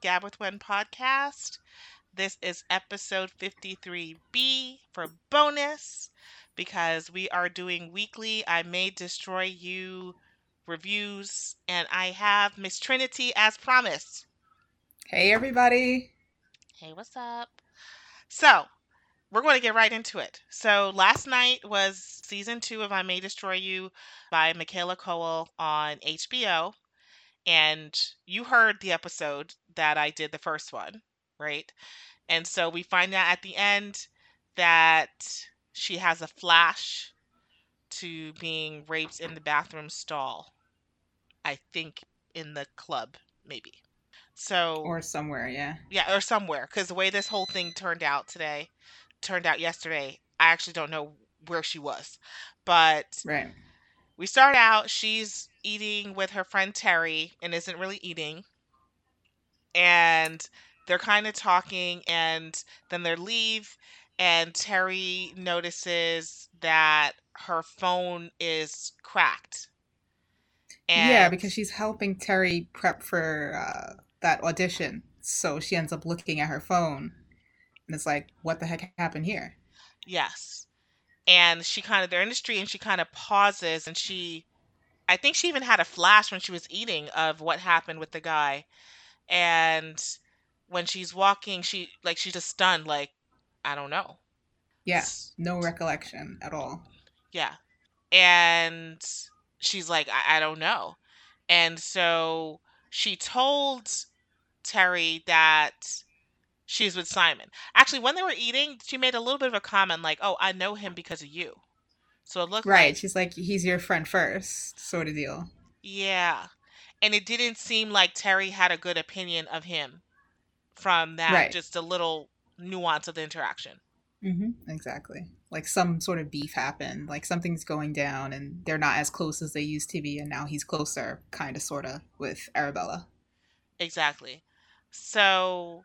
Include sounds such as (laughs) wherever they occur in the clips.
Gab with Gwen podcast. This is episode 53B for bonus because we are doing weekly I May Destroy You reviews, and I have Miss Trinity as promised. Hey, everybody. Hey, what's up? So, we're going to get right into it. So, last night was season two of I May Destroy You by Michaela Coel on HBO. And you heard the episode that I did the first one, right? And so we find out at the end that she has a flash to being raped in the bathroom stall. I think in the club, maybe. So or somewhere, yeah. Yeah, or somewhere cuz the way this whole thing turned out today, turned out yesterday, I actually don't know where she was. But Right. We start out she's eating with her friend Terry and isn't really eating. And they're kind of talking and then they leave and Terry notices that her phone is cracked. And yeah, because she's helping Terry prep for uh, that audition. So she ends up looking at her phone and it's like, what the heck happened here? Yes. And she kind of, they're in the street and she kind of pauses and she, I think she even had a flash when she was eating of what happened with the guy. And when she's walking, she, like, she's just stunned, like, I don't know. Yeah. No recollection at all. Yeah. And she's like, I, I don't know. And so she told Terry that she's with Simon. Actually, when they were eating, she made a little bit of a comment like, "Oh, I know him because of you." So it looked right. Like, she's like, "He's your friend first, sort of deal. Yeah, and it didn't seem like Terry had a good opinion of him from that. Right. Just a little nuance of the interaction. Mm-hmm. Exactly. Like some sort of beef happened. Like something's going down, and they're not as close as they used to be, and now he's closer, kind of, sort of, with Arabella. Exactly. So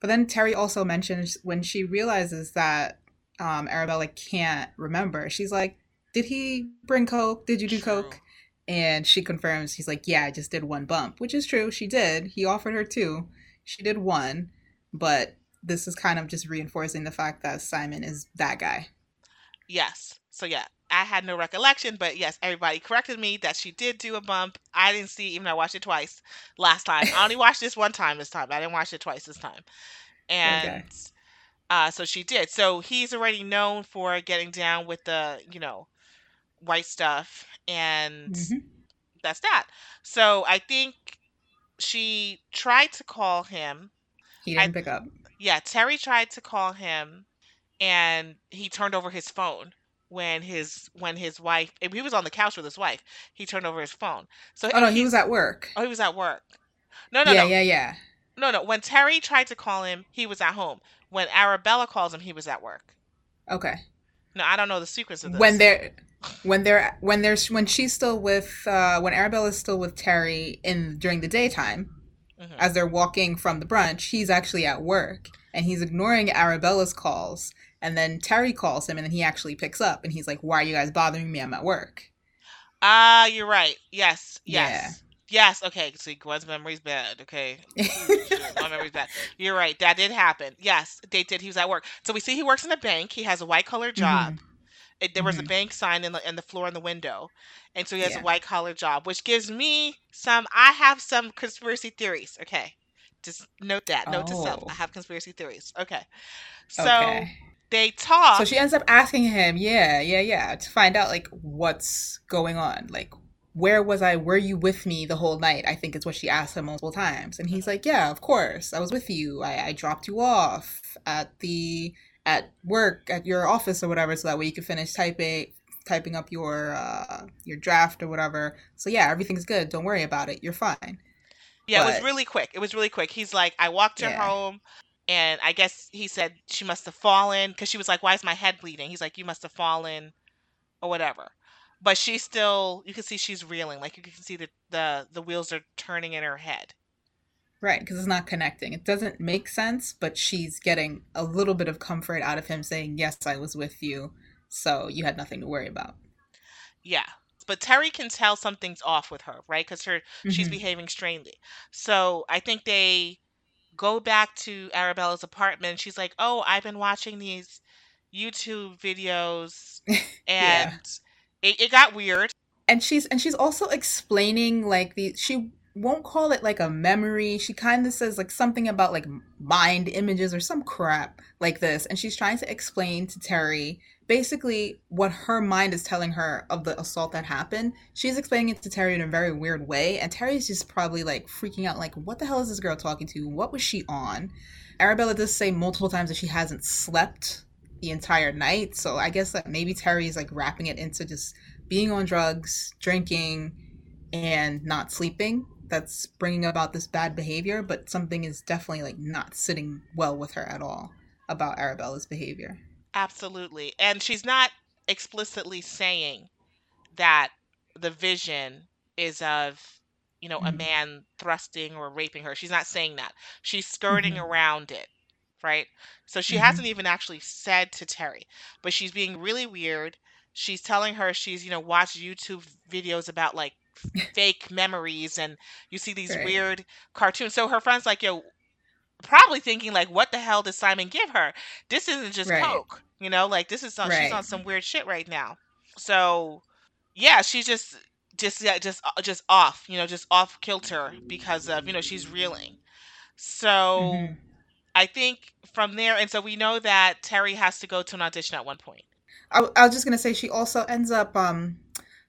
but then Terry also mentions when she realizes that um, Arabella can't remember, she's like, Did he bring Coke? Did you do true. Coke? And she confirms, he's like, Yeah, I just did one bump, which is true. She did. He offered her two. She did one. But this is kind of just reinforcing the fact that Simon is that guy. Yes. So, yeah, I had no recollection, but yes, everybody corrected me that she did do a bump. I didn't see, even though I watched it twice last time. I only watched this one time this time. I didn't watch it twice this time. And okay. uh, so she did. So he's already known for getting down with the, you know, white stuff. And mm-hmm. that's that. So I think she tried to call him. He didn't I, pick up. Yeah, Terry tried to call him and he turned over his phone when his when his wife he was on the couch with his wife he turned over his phone so oh no he, he was at work oh he was at work no no yeah no yeah yeah no no when terry tried to call him he was at home when arabella calls him he was at work okay no i don't know the secrets of this when they're when they're when there's when she's still with uh when arabella's still with terry in during the daytime mm-hmm. as they're walking from the brunch he's actually at work and he's ignoring arabella's calls and then Terry calls him and then he actually picks up and he's like, Why are you guys bothering me? I'm at work. Ah, uh, you're right. Yes. Yes. Yeah. Yes. Okay. See, Gwen's memory's bad. Okay. (laughs) My memory's bad. You're right. That did happen. Yes, they did. He was at work. So we see he works in a bank. He has a white collar job. Mm-hmm. It, there was mm-hmm. a bank sign in the in the floor in the window, and so he has yeah. a white collar job, which gives me some. I have some conspiracy theories. Okay, just note that. Note oh. to self. I oh. have conspiracy theories. Okay, so okay they talk. So she ends up asking him, yeah, yeah, yeah, to find out like what's going on. Like, where was I? Were you with me the whole night? I think is what she asked him multiple times. And he's like, yeah, of course, I was with you. I, I dropped you off at the at work at your office or whatever, so that way you can finish typing typing up your uh your draft or whatever. So yeah, everything's good. Don't worry about it. You're fine. Yeah, but, it was really quick. It was really quick. He's like, I walked her yeah. home and I guess he said she must have fallen because she was like, "Why is my head bleeding?" He's like, "You must have fallen, or whatever." But she's still, you can see she's reeling. Like you can see that the the wheels are turning in her head. Right, because it's not connecting. It doesn't make sense, but she's getting a little bit of comfort out of him saying, "Yes, I was with you, so you had nothing to worry about." Yeah, but Terry can tell something's off with her, right? Because her mm-hmm. she's behaving strangely. So I think they go back to Arabella's apartment. She's like, "Oh, I've been watching these YouTube videos, (laughs) and yeah. it, it got weird." And she's and she's also explaining like the she won't call it like a memory. She kind of says like something about like mind images or some crap like this. And she's trying to explain to Terry basically what her mind is telling her of the assault that happened. She's explaining it to Terry in a very weird way. And Terry's just probably like freaking out like, what the hell is this girl talking to? What was she on? Arabella does say multiple times that she hasn't slept the entire night. So I guess that maybe Terry's like wrapping it into just being on drugs, drinking, and not sleeping that's bringing about this bad behavior, but something is definitely like not sitting well with her at all about Arabella's behavior. Absolutely. And she's not explicitly saying that the vision is of, you know, a Mm-hmm. man thrusting or raping her. She's not saying that. She's skirting Mm-hmm. around it, right? So she Mm-hmm. hasn't even actually said to Terry, but she's being really weird. She's telling her she's, you know, watched YouTube videos about like fake memories and you see these Right. weird cartoons. So her friend's like, yo, probably thinking like, what the hell did Simon give her? This isn't just Right. coke, you know, like this is on she's on some weird shit right now. So yeah, she's just just yeah, just uh, just off, you know, just off kilter because of, you know, she's reeling. So Mm-hmm. I think from there, and so we know that Terry has to go to an audition at one point. I, I was just gonna say she also ends up um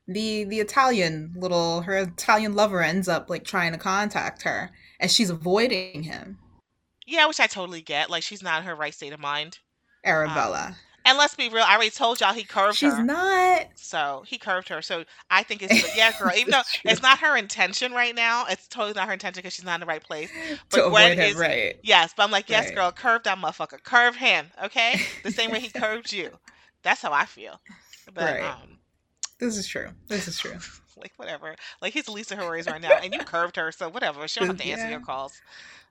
the the Italian little her Italian lover ends up like trying to contact her and she's avoiding him. Yeah, which I totally get. Like she's not in her right state of mind. Um, Arabella. and let's be real, I already told y'all he curved She's her. She's not. So he curved her. So I think it's (laughs) yeah, girl. Even though It's true. it's not her intention right now, it's totally not her intention because she's not in the right place. (gasps) to But Gwen avoid him, right? yes, but I'm like, yes, Right. girl, curve that motherfucker, curve him, okay? (laughs) The same way he curved you. That's how I feel. But Right. um, This is true. This is true. (laughs) like whatever. Like he's Lisa Horace right now, and you curved her, so whatever. She don't have to (laughs) answer Yeah. your calls.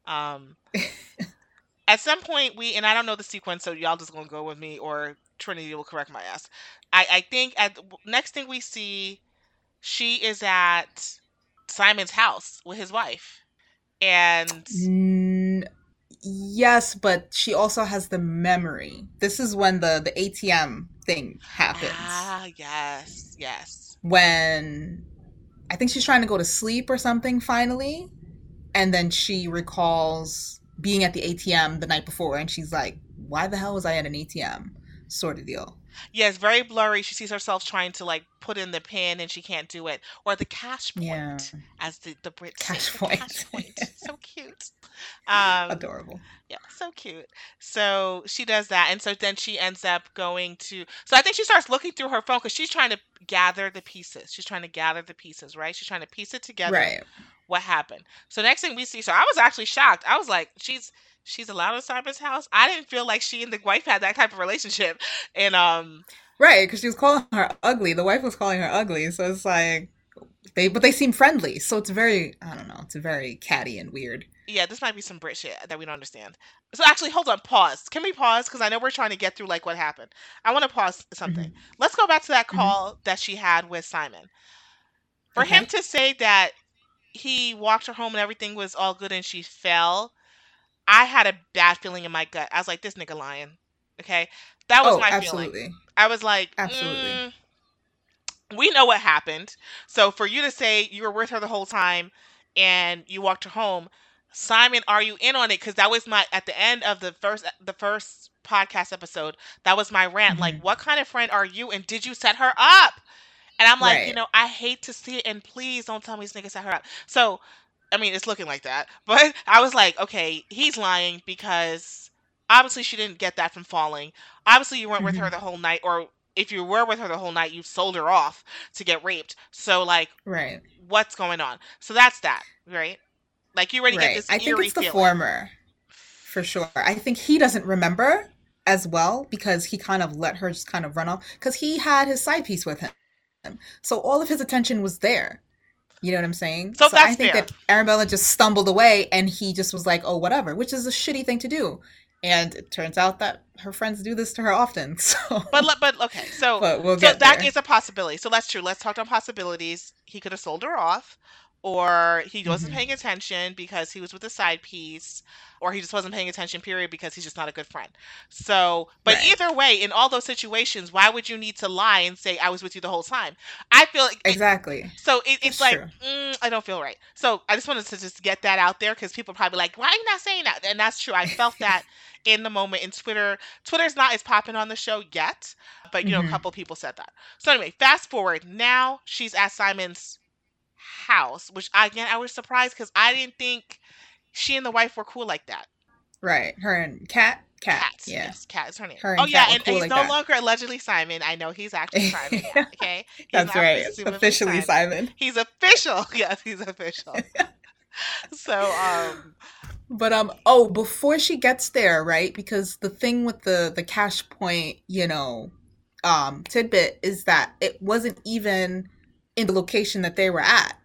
Um, (laughs) at some point we and I don't know the sequence, so y'all just gonna go with me, or Trinity will correct my ass. I I think at next thing we see, she is at Simon's house with his wife, and Mm, yes, but she also has the memory. This is when the the ATM thing happens. ah yes yes When I think she's trying to go to sleep or something finally, and then she recalls being at the ATM the night before, and she's like, "Why the hell was I at an ATM?" Sort of deal. yeah it's very blurry. She sees herself trying to like put in the pin and she can't do it, or the cash point, Yeah, as the the Brits Cash say, point. cash point. (laughs) so cute. (laughs) Um, adorable. Yeah, so cute. So she does that, and so then she ends up going to. So I think she starts looking through her phone because she's trying to gather the pieces. She's trying to gather the pieces, right? She's trying to piece it together. Right. What happened? So next thing we see, so I was actually shocked. I was like, she's she's allowed in Simon's house. I didn't feel like she and the wife had that type of relationship, and um, Right, because she was calling her ugly. The wife was calling her ugly, so it's like they, but they seem friendly. So it's very, I don't know, it's very catty and weird. yeah, this might be some Brit shit that we don't understand. So actually, hold on, pause. Can we pause? Because I know we're trying to get through like what happened. I want to pause something. Mhm. Let's go back to that Mhm. call that she had with Simon. For him to say that he walked her home and everything was all good and she fell, I had a bad feeling in my gut. I was like, this nigga lying. Okay, that was Oh, my feeling. absolutely. I was like, Absolutely. "Mm, we know what happened. So for you to say you were with her the whole time and you walked her home, Simon, are you in on it? Because that was my at the end of the first the first podcast episode. That was my rant. Like, Mhm. what kind of friend are you? And did you set her up? And I'm like, you know, I hate to see it, and please don't tell me this nigga set her up. So, I mean, it's looking like that. (laughs) But I was like, okay, he's lying because obviously she didn't get that from falling. Obviously, you weren't with her Mhm. the whole night, or if you were with her the whole night, you sold her off to get raped. So, like, Right. what's going on? So that's that, right? Like, you already get this I think it's the feeling. former, for sure. I think he doesn't remember as well because he kind of let her just kind of run off because he had his side piece with him. So all of his attention was there. You know what I'm saying? So I that's think fair. that Arabella just stumbled away and he just was like, oh, whatever, which is a shitty thing to do. And it turns out that her friends do this to her often. (laughs) So, But but okay, so but we'll so that there. is a possibility. So that's true. Let's talk about possibilities. He could have sold her off, or he wasn't hmm paying attention because he was with a side piece, or he just wasn't paying attention, period, because he's just not a good friend. So, but Right. either way, in all those situations, why would you need to lie and say, I was with you the whole time? I feel like it, Exactly. so it, it's That's like mm, I don't feel right. So I just wanted to just get that out there because people are probably like, "Why are you not saying that?" And that's true. I felt (laughs) that in the moment in Twitter. Twitter's not as popping on the show yet, but you know, a hmm couple people said that. So anyway, fast forward. Now she's at Simon's house, which again I was surprised because I didn't think she and the wife were cool like that. Right. Her and Kat. Kat. Yeah. yes, Kat is her name. Her Oh yeah, and, cool he's like no that. longer allegedly Simon. I know he's actually (laughs) Simon now. Okay, he's That's right. Officially Simon. He's official. (laughs) Yes, he's official. (laughs) So, um, But um oh, before she gets there, right? Because the thing with the the cash point, you know, um tidbit is that it wasn't even in the location that they were at,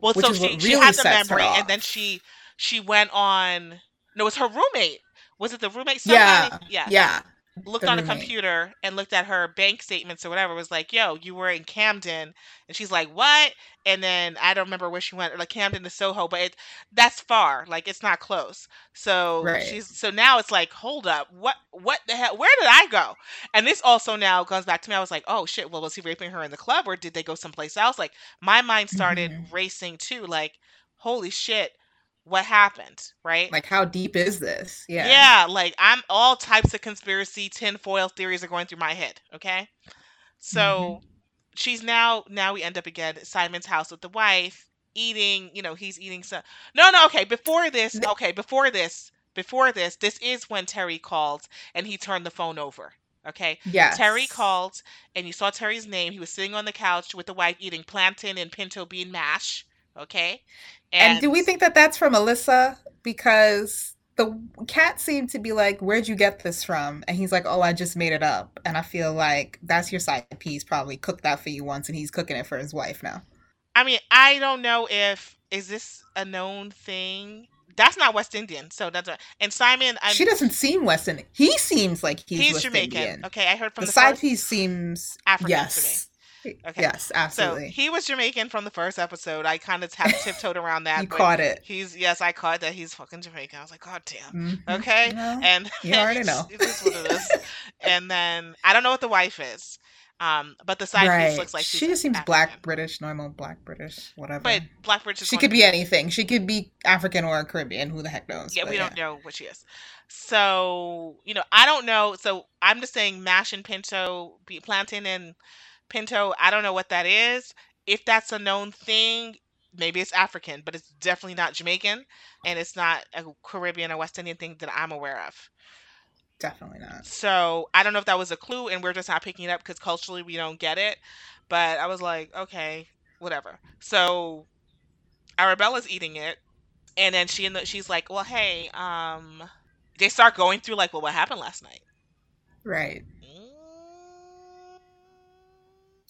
well, so she what she really had the memory, and then she she went on. No, it was her roommate. Was it the roommate? Somebody, Yeah. yes. Yeah. Looked The on a computer and looked at her bank statements or whatever was like yo you were in camden. And she's like what? And then i don't remember where she went like camden to soho but it that's far like it's not close. So Right. she's so now it's like hold up what what the hell where did i go? And this also now comes back to me i was like oh shit well was he raping her in the club or did they go someplace else? Like my mind started hmm racing too like holy shit what happened right Like how deep is this? Yeah. yeah, like I'm all types of conspiracy tinfoil theories are going through my head. Okay. hmm So she's now now we end up again at Simon's house with the wife eating, you know, he's eating some No, no, okay, before this, okay, before this, before this, this is when Terry called and he turned the phone over. Okay. Yeah. Terry called and you saw Terry's name. He was sitting on the couch with the wife eating plantain and pinto bean mash. Okay. And do we think that that's from Alyssa? Because the Kat seemed to be like, "Where'd you get this from?" And he's like, "Oh, I just made it up." And I feel like that's your side piece. Probably cooked that for you once, and he's cooking it for his wife now. I mean, I don't know if is this a known thing. That's not West Indian, so that's a, and Simon. I'm She doesn't seem West Indian. He seems like he's he's West Jamaican. Indian. Okay, I heard from The the side piece seems African to me. Yes, Okay, yes, so absolutely. he was Jamaican from the first episode. I kind of tiptoed around that, but caught it. he's yes, I caught that he's fucking Jamaican. I was like, God damn. hmm Okay, Well, and (laughs) you already know. it is what it is. (laughs) And then I don't know what the wife is, um, but the side piece looks like she's She just seems black British, normal black British, whatever. But. Blackbridge is She could be be anything. She could be African or Caribbean. Who the heck knows? Yeah, But we yeah. don't know what she is. So, you know, I don't know. So I'm just saying mash and pinto, be plantain and pinto. I don't know what that is. If that's a known thing, maybe it's African, but it's definitely not Jamaican, and it's not a Caribbean or West Indian thing that I'm aware of. Definitely not. So I don't know if that was a clue, and we're just not picking it up because culturally we don't get it. But I was like, okay, whatever. So Arabella's eating it, and then she and the, she's like, well, hey, um, they start going through like, well, what happened last night? Right. Mm,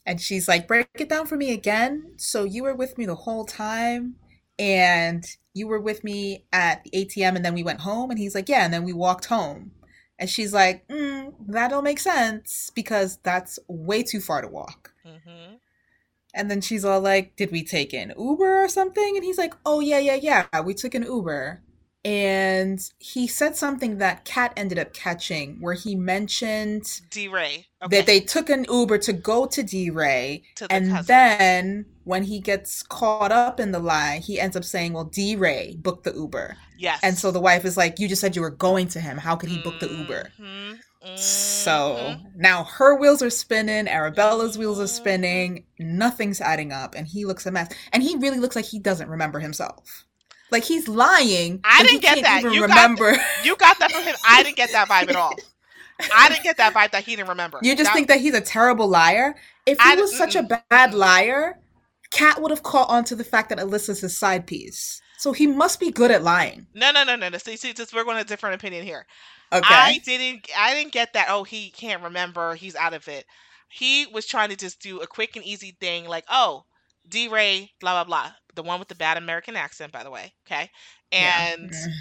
And she's like, break it down for me again. So you were with me the whole time and you were with me at the ATM and then we went home. And he's like, yeah. And then we walked home. And she's like, mm, that don't make sense because that's way too far to walk. Mm-hmm. And then she's all like, Did we take an Uber or something? And he's like, Oh, yeah, yeah, yeah. We took an Uber. And he said something that Kat ended up catching where he mentioned D Ray. that they took an Uber to go to D Ray. The And cousin. then when he gets caught up in the lie, he ends up saying, Well, D Ray booked the Uber. Yes. And so the wife is like, You just said you were going to him. How could he book the Uber? Mm-hmm. So Mm-hmm. now her wheels are spinning, Arabella's wheels are spinning, nothing's adding up, and he looks a mess. And he really looks like he doesn't remember himself. Like he's lying. I didn't get that. You got remember. You got that from him. I (laughs) didn't get that vibe at all. I didn't get that vibe that he didn't remember. you just That- think that he's a terrible liar. If he I was such a mm-mm. bad liar, Kat would have caught on to the fact that Alyssa's his side piece. So he must be good at lying. no, no, no, no, no. See, see, just we're going to a different opinion here. Okay. I didn't I didn't get that. Oh, he can't remember. He's out of it. He was trying to just do a quick and easy thing like, oh, D Ray, blah blah blah. The one with the bad American accent, by the way. Okay. And Mm.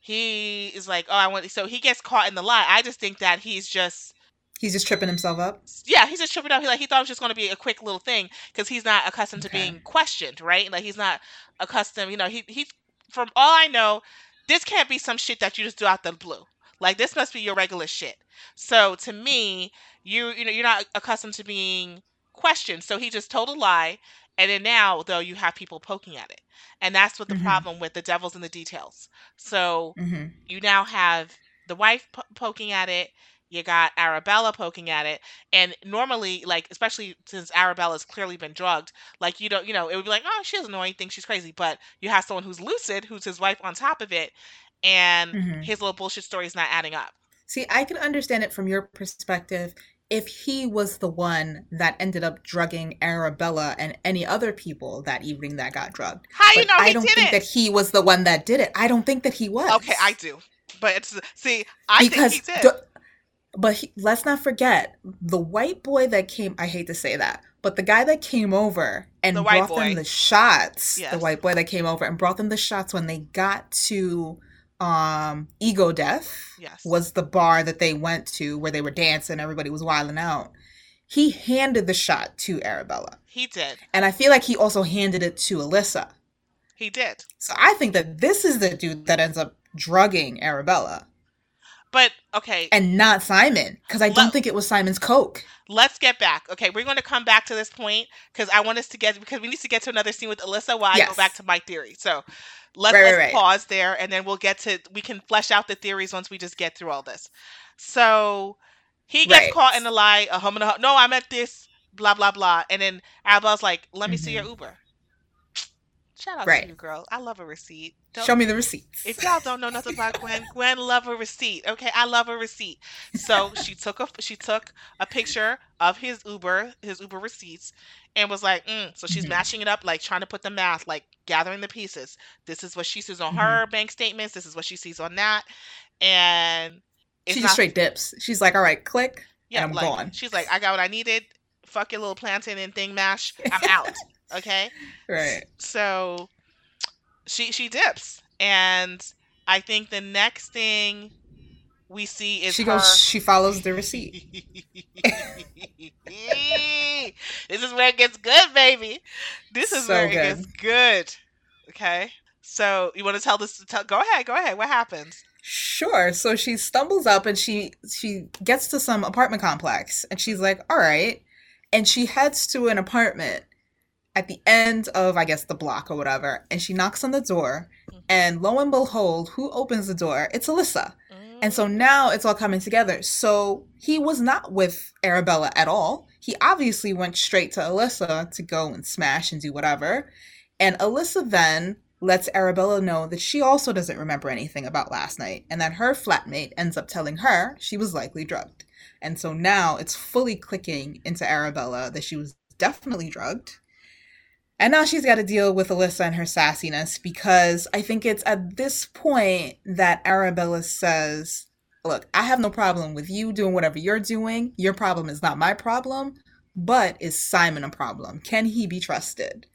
he is like, oh, I want so he gets caught in the lie. I just think that he's just He's just tripping himself up. Yeah, he's just tripping up. He like he thought it was just going to be a quick little thing because he's not accustomed okay. to being questioned, right? Like he's not accustomed. You know, he he. From all I know, this can't be some shit that you just do out the blue. Like this must be your regular shit. So to me, you you know you're not accustomed to being questioned. So he just told a lie, and then now though you have people poking at it, and that's what the mm-hmm. problem with the devil's in the details. So mm-hmm. you now have the wife po- poking at it. You got Arabella poking at it, and normally, like especially since Arabella's clearly been drugged, like you don't, you know, it would be like, oh, she doesn't know anything, she's crazy. But you have someone who's lucid, who's his wife on top of it, and mm-hmm. his little bullshit story is not adding up. See, I can understand it from your perspective if he was the one that ended up drugging Arabella and any other people that evening that got drugged. How you know I don't think it? that he was the one that did it. I don't think that he was. Okay, I do. But it's see, I because think he did. The, but he, let's not forget the white boy that came. I hate to say that, but the guy that came over and the brought them the shots. Yes. The white boy that came over and brought them the shots when they got to um ego death yes. was the bar that they went to where they were dancing everybody was wilding out. He handed the shot to arabella. He did. And i feel like he also handed it to alyssa. He did. So i think that this is the dude that ends up drugging arabella but okay and not simon because i Let, don't think it was simon's coke let's get back okay we're going to come back to this point because i want us to get because we need to get to another scene with alyssa while yes. i go back to my theory so let, right, us right, pause there and then we'll get to we can flesh out the theories once we just get through all this so he gets right. caught in the lie a home and a no i'm at this blah blah blah and then Arabella's like let me mm-hmm. see your mm-hmm. uber Shout out right. to you, girl. I love a receipt. Don't, Show me the receipts. If y'all don't know nothing about Gwen, (laughs) Gwen love a receipt. Okay, I love a receipt. So she took a she took a picture of his Uber, his Uber receipts, and was like, mm. so she's mm-hmm. matching it up, like trying to put the math, like gathering the pieces. This is what she sees on mm-hmm. her bank statements. This is what she sees on that, and she just straight dips. She's like, all right, click. Yeah, I'm like, gone. She's like, I got what I needed. Fuck your little plantain and thing mash. I'm (laughs) out. Okay. Right. So she she dips, and I think the next thing we see is she her... goes. She follows the receipt. (laughs) this is where it gets good, baby. This is so where good. it gets good. Okay. So you want to tell this? Tell, go ahead. Go ahead. What happens? Sure. So she stumbles up and she she gets to some apartment complex and she's like, "All right," and she heads to an apartment at the end of I guess the block or whatever, and she knocks on the door, mm-hmm. and lo and behold, who opens the door? It's Alyssa. Mm-hmm. And so now it's all coming together. So he was not with Arabella at all. He obviously went straight to Alyssa to go and smash and do whatever. And Alyssa then lets Arabella know that she also doesn't remember anything about last night and that her flatmate ends up telling her she was likely drugged. And so now it's fully clicking into Arabella that she was definitely drugged and now she's got to deal with Alyssa and her sassiness because I think it's at this point that Arabella says, Look, I have no problem with you doing whatever you're doing. Your problem is not my problem. But is Simon a problem? Can he be trusted?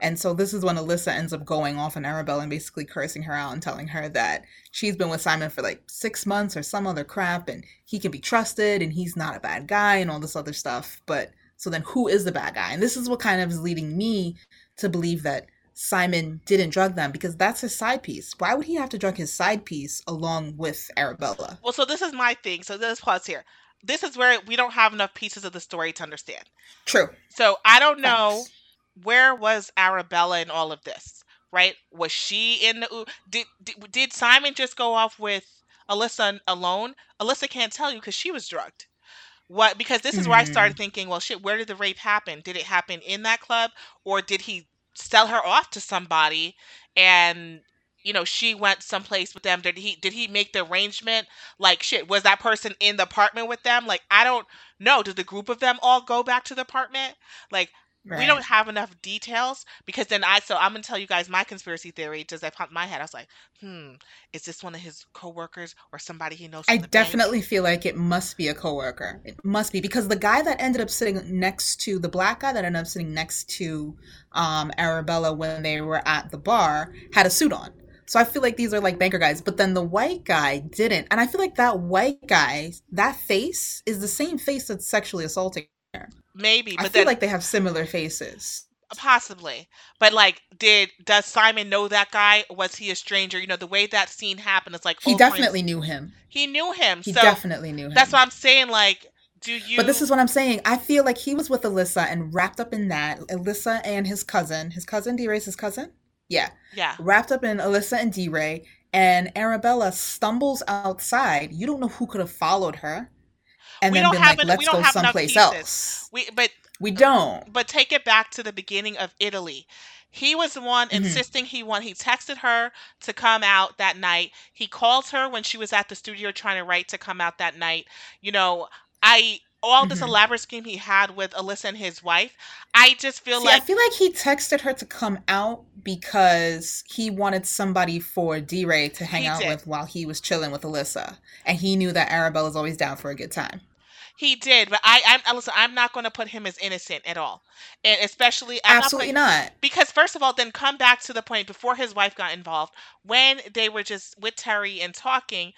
And so this is when Alyssa ends up going off on Arabella and basically cursing her out and telling her that she's been with Simon for like six months or some other crap and he can be trusted and he's not a bad guy and all this other stuff. But so then who is the bad guy? And this is what kind of is leading me to believe that Simon didn't drug them because that's his side piece. Why would he have to drug his side piece along with Arabella? Well, so this is my thing. So let's pause here. This is where we don't have enough pieces of the story to understand. True. So I don't know Thanks. where was Arabella in all of this, right? Was she in the did did, did Simon just go off with Alyssa alone? Alyssa can't tell you because she was drugged what because this is where I started mm. thinking, well, shit, where did the rape happen? Did it happen in that club, or did he sell her off to somebody, and you know she went someplace with them? Did he did he make the arrangement? Like shit, was that person in the apartment with them? Like I don't know. Did the group of them all go back to the apartment? Like Right. We don't have enough details because then I so I'm gonna tell you guys my conspiracy theory. Does that pop my head? I was like, hmm, is this one of his coworkers or somebody he knows? I definitely bank? feel like it must be a coworker. It must be because the guy that ended up sitting next to the black guy that ended up sitting next to um, Arabella when they were at the bar had a suit on. So I feel like these are like banker guys, but then the white guy didn't. And I feel like that white guy, that face is the same face that's sexually assaulting Maybe, I but feel then like they have similar faces. possibly. But like, did does Simon know that guy? Was he a stranger? You know, the way that scene happened, it's like He oh friends- definitely knew him. he knew him. He so definitely knew him. that's what I'm saying. Like, do you? But this is what I'm saying. I feel like he was with Alyssa and wrapped up in that. Alyssa and his cousin, his cousin, D Ray's his cousin? Yeah. yeah. Wrapped up in Alyssa and D Ray. And Arabella stumbles outside. You don't know who could have followed her. And We then don't been have like, en- let's we don't go someplace else. We but We don't. but take it back to the beginning of Italy. He was the one Mhm. insisting he won. He texted her to come out that night. He called her when she was at the studio trying to write to come out that night. You know, I all this Mhm. elaborate scheme he had with Alyssa and his wife. I just feel See, I like feel like he texted her to come out because he wanted somebody for D Ray to hang out did. with while he was chilling with Alyssa. And he knew that Arabella's always down for a good time. He did, but I, I'm listen. I'm not going to put him as innocent at all, and especially I'm Absolutely not. not. Because first of all, then come back to the point before his wife got involved, when they were just with Terry and talking.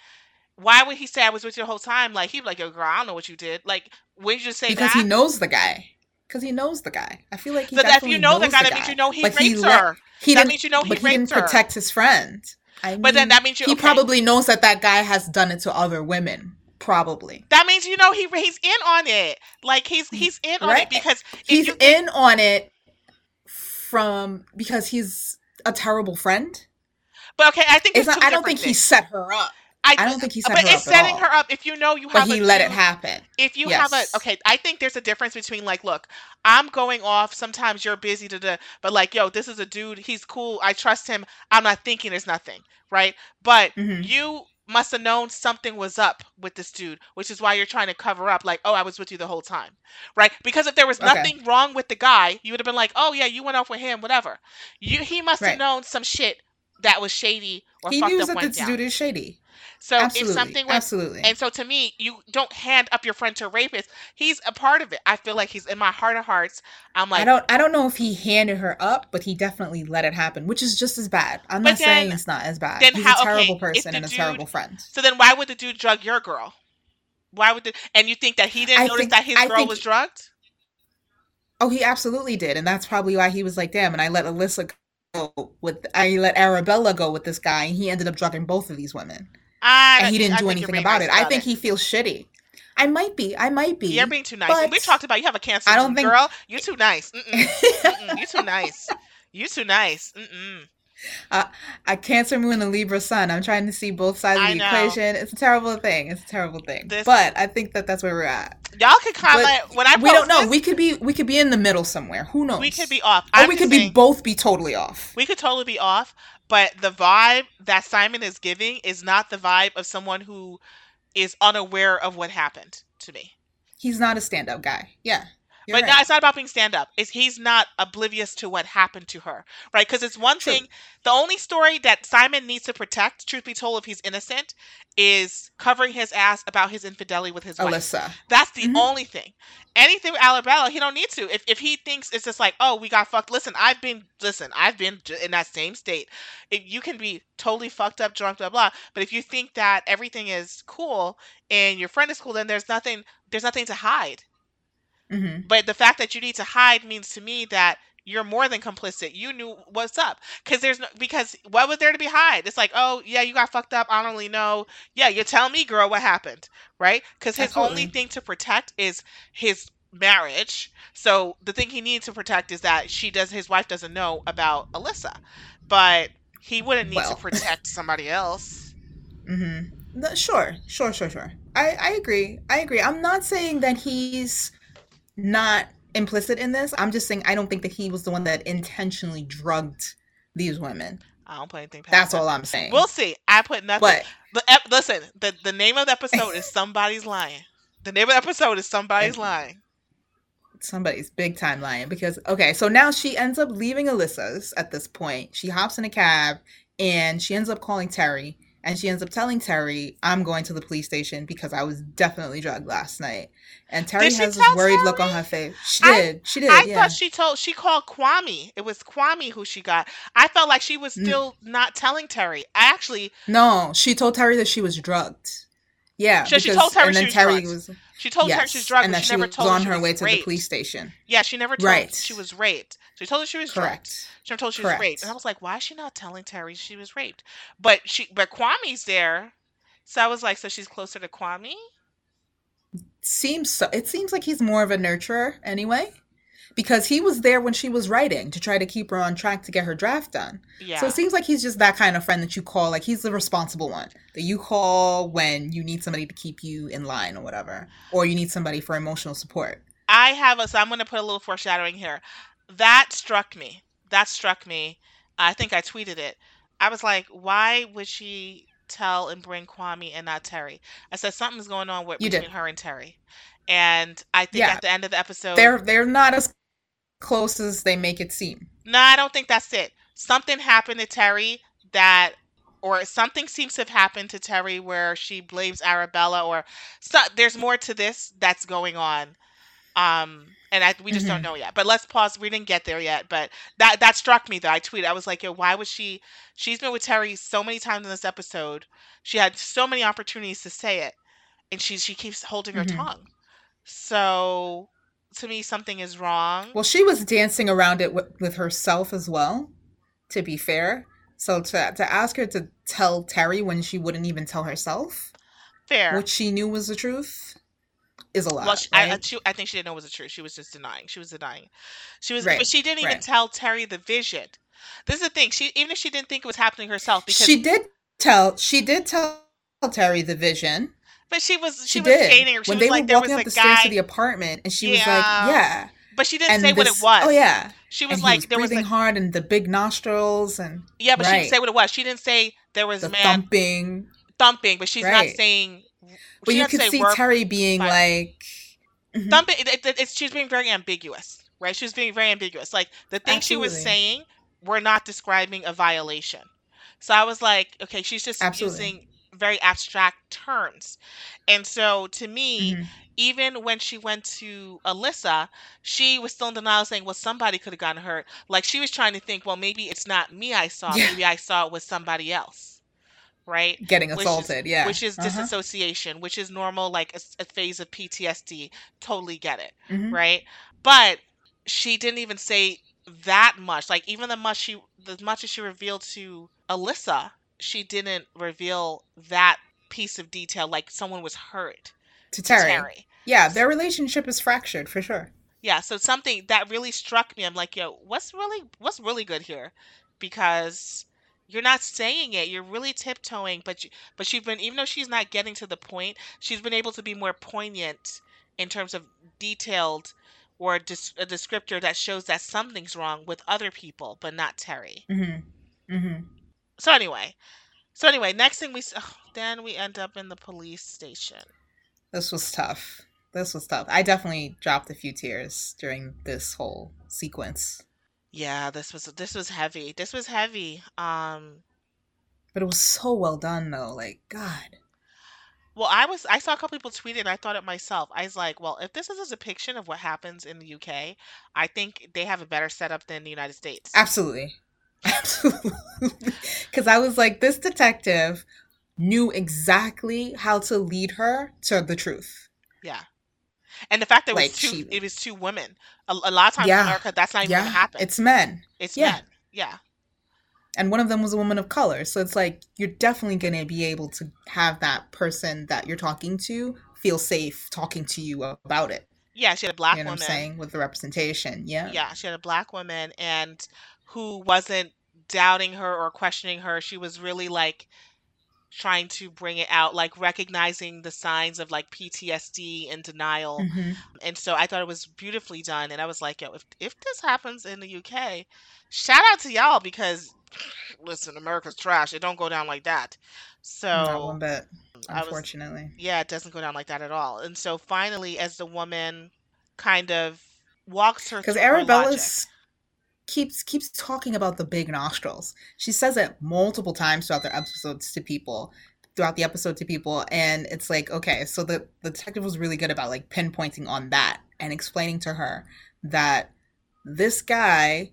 Why would he say I was with you the whole time? Like he'd be like, "Yo, girl, I don't know what you did." Like, would you just say because that? he knows the guy. Because he knows the guy. I feel like he so if you know the knows guy, that means you know he But raped let- her. He That means you know he but he didn't her. protect his friend. I But then that means you he okay. probably knows that that guy has done it to other women. Probably. That means you know he he's in on it. Like he's he's in on it because if He's you in on it from because he's a terrible friend. But okay, I think It's not, I don't think he set her up. I don't think he set but her it's setting her up if you know you But have he a let it happen. if you have a okay i think there's a difference between like look i'm going off sometimes you're busy to the but like yo this is a dude he's cool i trust him i'm not thinking there's nothing right but Mhm. you must have known something was up with this dude which is why you're trying to cover up like oh i was with you the whole time right because if there was Okay. nothing wrong with the guy you would have been like oh yeah you went off with him whatever you he must have Right. known some shit that was shady or He fucked knew up that this down dude is shady. so absolutely. if something went absolutely. and so to me, you don't hand up your friend to a rapist. He's a part of it. I feel like he's in my heart of hearts. I'm like, I don't I don't know if he handed her up, but he definitely let it happen, which is just as bad. I'm not saying it's not as bad. then He's how- a okay, terrible if person and a dude- terrible friend. so then why would the dude drug your girl? Why would the and you think that he didn't I notice think- that his I girl think- was drugged? Oh, he absolutely did, and that's probably why he was like, "Damn!" And I let Alyssa with, I let Arabella go with this guy, and he ended up drugging both of these women, I and he didn't I do anything about it. nice I think he feels shitty. I might be. I might be. You're being too nice. We talked about you have a cancer, I don't think- girl. You're too nice. Mm-mm, mm-mm, you're too nice. You're too nice. Mm-mm. (laughs) a Cancer moon and a Libra sun. I'm trying to see both sides of the know. equation. It's a terrible thing. It's a terrible thing. This- but I think that that's where we're at. Y'all could comment when I we don't know. this, We could be. We could be in the middle somewhere. Who knows? we could be off. Or I'm we could be both be totally off. We could totally be off, but the vibe that Simon is giving is not the vibe of someone who is unaware of what happened to me. He's not a stand-up guy. Yeah. But right. no, it's not about being stand up. It's he's not oblivious to what happened to her, right? Because it's one True. thing. The only story that Simon needs to protect, truth be told, if he's innocent, is covering his ass about his infidelity with his wife. Alyssa. That's the Mhm. only thing. Anything with Alabella, he don't need to. If if he thinks it's just like, oh, we got fucked. Listen, I've been listen, I've been in that same state. If you can be totally fucked up, drunk, blah blah. But if you think that everything is cool and your friend is cool, then there's nothing there's nothing to hide. Hmm But the fact that you need to hide means to me that you're more than complicit. You knew what's up because there's no because what was there to be hide? It's like, oh yeah, you got fucked up. I don't really know. Yeah, you tell me, girl, what happened, right? Because his only thing to protect is his marriage. So the thing he needs to protect is that she does. His wife doesn't know about Alyssa, but he wouldn't need Well. to (laughs) protect somebody else. Mm-hmm. No, sure, sure, sure, sure. I, I agree. I agree. I'm not saying that he's not implicit in this. I'm just saying I don't think that he was the one that intentionally drugged these women. I don't put anything. That's him. all I'm saying. We'll see. I put nothing. but The ep- listen, the the name of the episode is somebody's lying. The name of the episode is somebody's lying. somebody's big time lying because okay, so now she ends up leaving Alyssa's at this point. She hops in a cab and she ends up calling Terry and she ends up telling Terry, "I'm going to the police station because I was definitely drugged last night." And Terry has this tell worried Terry? look on her face. She I did. She did. I Yeah. thought she told she called Kwame. It was Kwame who she got. I felt like she was N- still not telling Terry. I actually no, she told Terry that she was drugged. Yeah, so she told Terry and she then was Terry drugged. was She told Terry she's yes, drugged, and that she she never was told her on she her was way to the police station. Yeah, she never told Right. she was raped. She told her she was drugged. Correct. She never told she was raped. And I was like, why is she not telling Terry she was raped? But she but Kwame's there. So I was like, so she's closer to Kwame? Seems so. It seems like he's more of a nurturer anyway, because he was there when she was writing to try to keep her on track to get her draft done. Yeah. So it seems like he's just that kind of friend that you call, like he's the responsible one that you call when you need somebody to keep you in line or whatever, or you need somebody for emotional support. I have a so I'm gonna put a little foreshadowing here. That struck me. That struck me. I think I tweeted it. I was like, why would she tell and bring Kwame and not Terry? I said something's going on with You between did. her and Terry. And I think Yeah, at the end of the episode they're they're not as close as they make it seem. No, I don't think that's it. Something happened to Terry that, or something seems to have happened to Terry where she blames Arabella, or so, there's more to this that's going on. Um, and I, we just don't hmm know yet. But let's pause. We didn't get there yet. But that that struck me though. I tweeted. I was like, yo, why was she? She's been with Terry so many times in this episode. She had so many opportunities to say it, and she she keeps holding her hmm tongue. So to me, something is wrong. Well, she was dancing around it with, with herself as well. To be fair, so to to ask her to tell Terry when she wouldn't even tell herself Fair. what she knew was the truth is a Well, she, I, uh, I, she, I think she didn't know it was the truth. She was just denying. She was denying. She was, but she didn't even right. tell Terry the vision. This is the thing. She even if she didn't think it was happening herself, because She did tell she did tell Terry the vision. but she was she She was did. skating. She When was they were like there was walking up the stairs to the apartment and she was like, Yeah, "Yeah." but she didn't say And what it was. oh yeah. She And was he like was there was breathing a hard and the big nostrils and yeah, but she didn't say what it was. She didn't say there was The man thumping. thumping, but she's not saying. But you could see Terry being like Mhm. thumping. It, it, it's she's being very ambiguous, right? She was being very ambiguous. Like the things she was Absolutely. saying were not describing a violation. So I was like, okay, she's just Absolutely. using very abstract terms. And so to me, hmm even when she went to Alyssa, she was still in denial saying, well, somebody could have gotten hurt. Like she was trying to think, well, maybe it's not me I saw. Yeah. Maybe I saw it with somebody else. Right? Getting Which is assaulted. Yeah. which is Uh-huh. disassociation, which is normal, like a phase of PTSD. Totally get it, hmm right? But she didn't even say that much. Like even the much she, the much as she revealed to Alyssa, she didn't reveal that piece of detail. Like someone was hurt To to Terry. Terry. Yeah, their relationship is fractured for sure. Yeah, so something that really struck me. I'm like, yo, what's really what's really good here? Because you're not saying it. You're really tiptoeing, but you, but she's been even though she's not getting to the point, she's been able to be more poignant in terms of detailed or a, des- a descriptor that shows that something's wrong with other people, but not Terry. hmm hmm So anyway, so anyway, next thing we s- then we end up in the police station. This was tough. This was tough. I definitely dropped a few tears during this whole sequence. Yeah, this was this was heavy. This was heavy. Um But it was so well done though. Like, God. Well, I was I saw a couple people tweet it and I thought it myself. I was like, well, if this is a depiction of what happens in the UK, I think they have a better setup than the United States. Absolutely. (laughs) Absolutely. (laughs) Because I was like, this detective knew exactly how to lead her to the truth. Yeah. And the fact that it was two she, it was two women. A, a lot of times in America that's not even gonna yeah, happen. it's men. It's Yeah. men. Yeah. And one of them was a woman of color. So it's like, you're definitely going to be able to have that person that you're talking to feel safe talking to you about it. Yeah, she had a black You know woman. saying? With the representation. Yeah. Yeah, she had a black woman and who wasn't doubting her or questioning her. She was really like trying to bring it out, like recognizing the signs of like PTSD and denial. hmm And so I thought it was beautifully done. And I was like, yo, if if this happens in the UK, shout out to y'all because (sighs) listen, America's trash. It don't go down like that. So not one bit, I was unfortunately. yeah, it doesn't go down like that at all. And so finally, as the woman kind of walks her Because through her logic. Arabella's keeps keeps talking about the big nostrils. She says it multiple times throughout the episodes to people, throughout the episode to people, and it's like, okay, so the the detective was really good about like pinpointing on that and explaining to her that this guy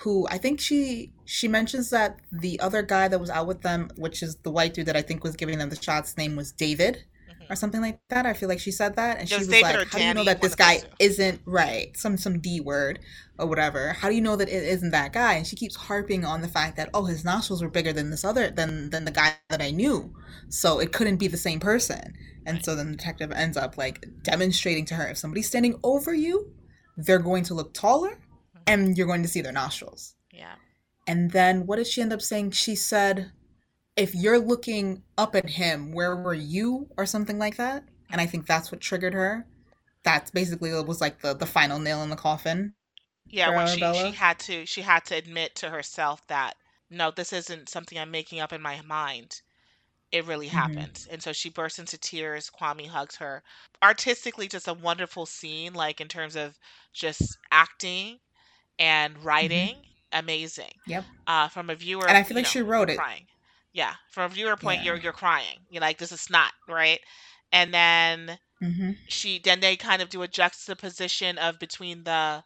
who I think she she mentions that the other guy that was out with them, which is the white dude that I think was giving them the shots, name was David or something like that. I feel like she said that, and she was David like, "How do you know that this guy isn't right? Some some D word or whatever. How do you know that it isn't that guy?" And she keeps harping on the fact that oh, his nostrils were bigger than this other than than the guy that I knew, so it couldn't be the same person. And right. so then the detective ends up like demonstrating to her if somebody's standing over you, they're going to look taller, mm-hmm. and you're going to see their nostrils. Yeah. And then what did she end up saying? She said if you're looking up at him, where were you, or something like that? And I think that's what triggered her. That's basically it was like the the final nail in the coffin. Yeah, when she, she had to she had to admit to herself that no, this isn't something I'm making up in my mind. It really mm-hmm. happened. And so she bursts into tears. Kwame hugs her. Artistically, just a wonderful scene, like in terms of just acting and mm-hmm. writing. Mm-hmm. Amazing. Yep. Uh, from a viewer, and I feel like know, she wrote it. Crying yeah from a viewer point yeah. you're you're crying you're like this is not right and then mm-hmm. she then they kind of do a juxtaposition of between the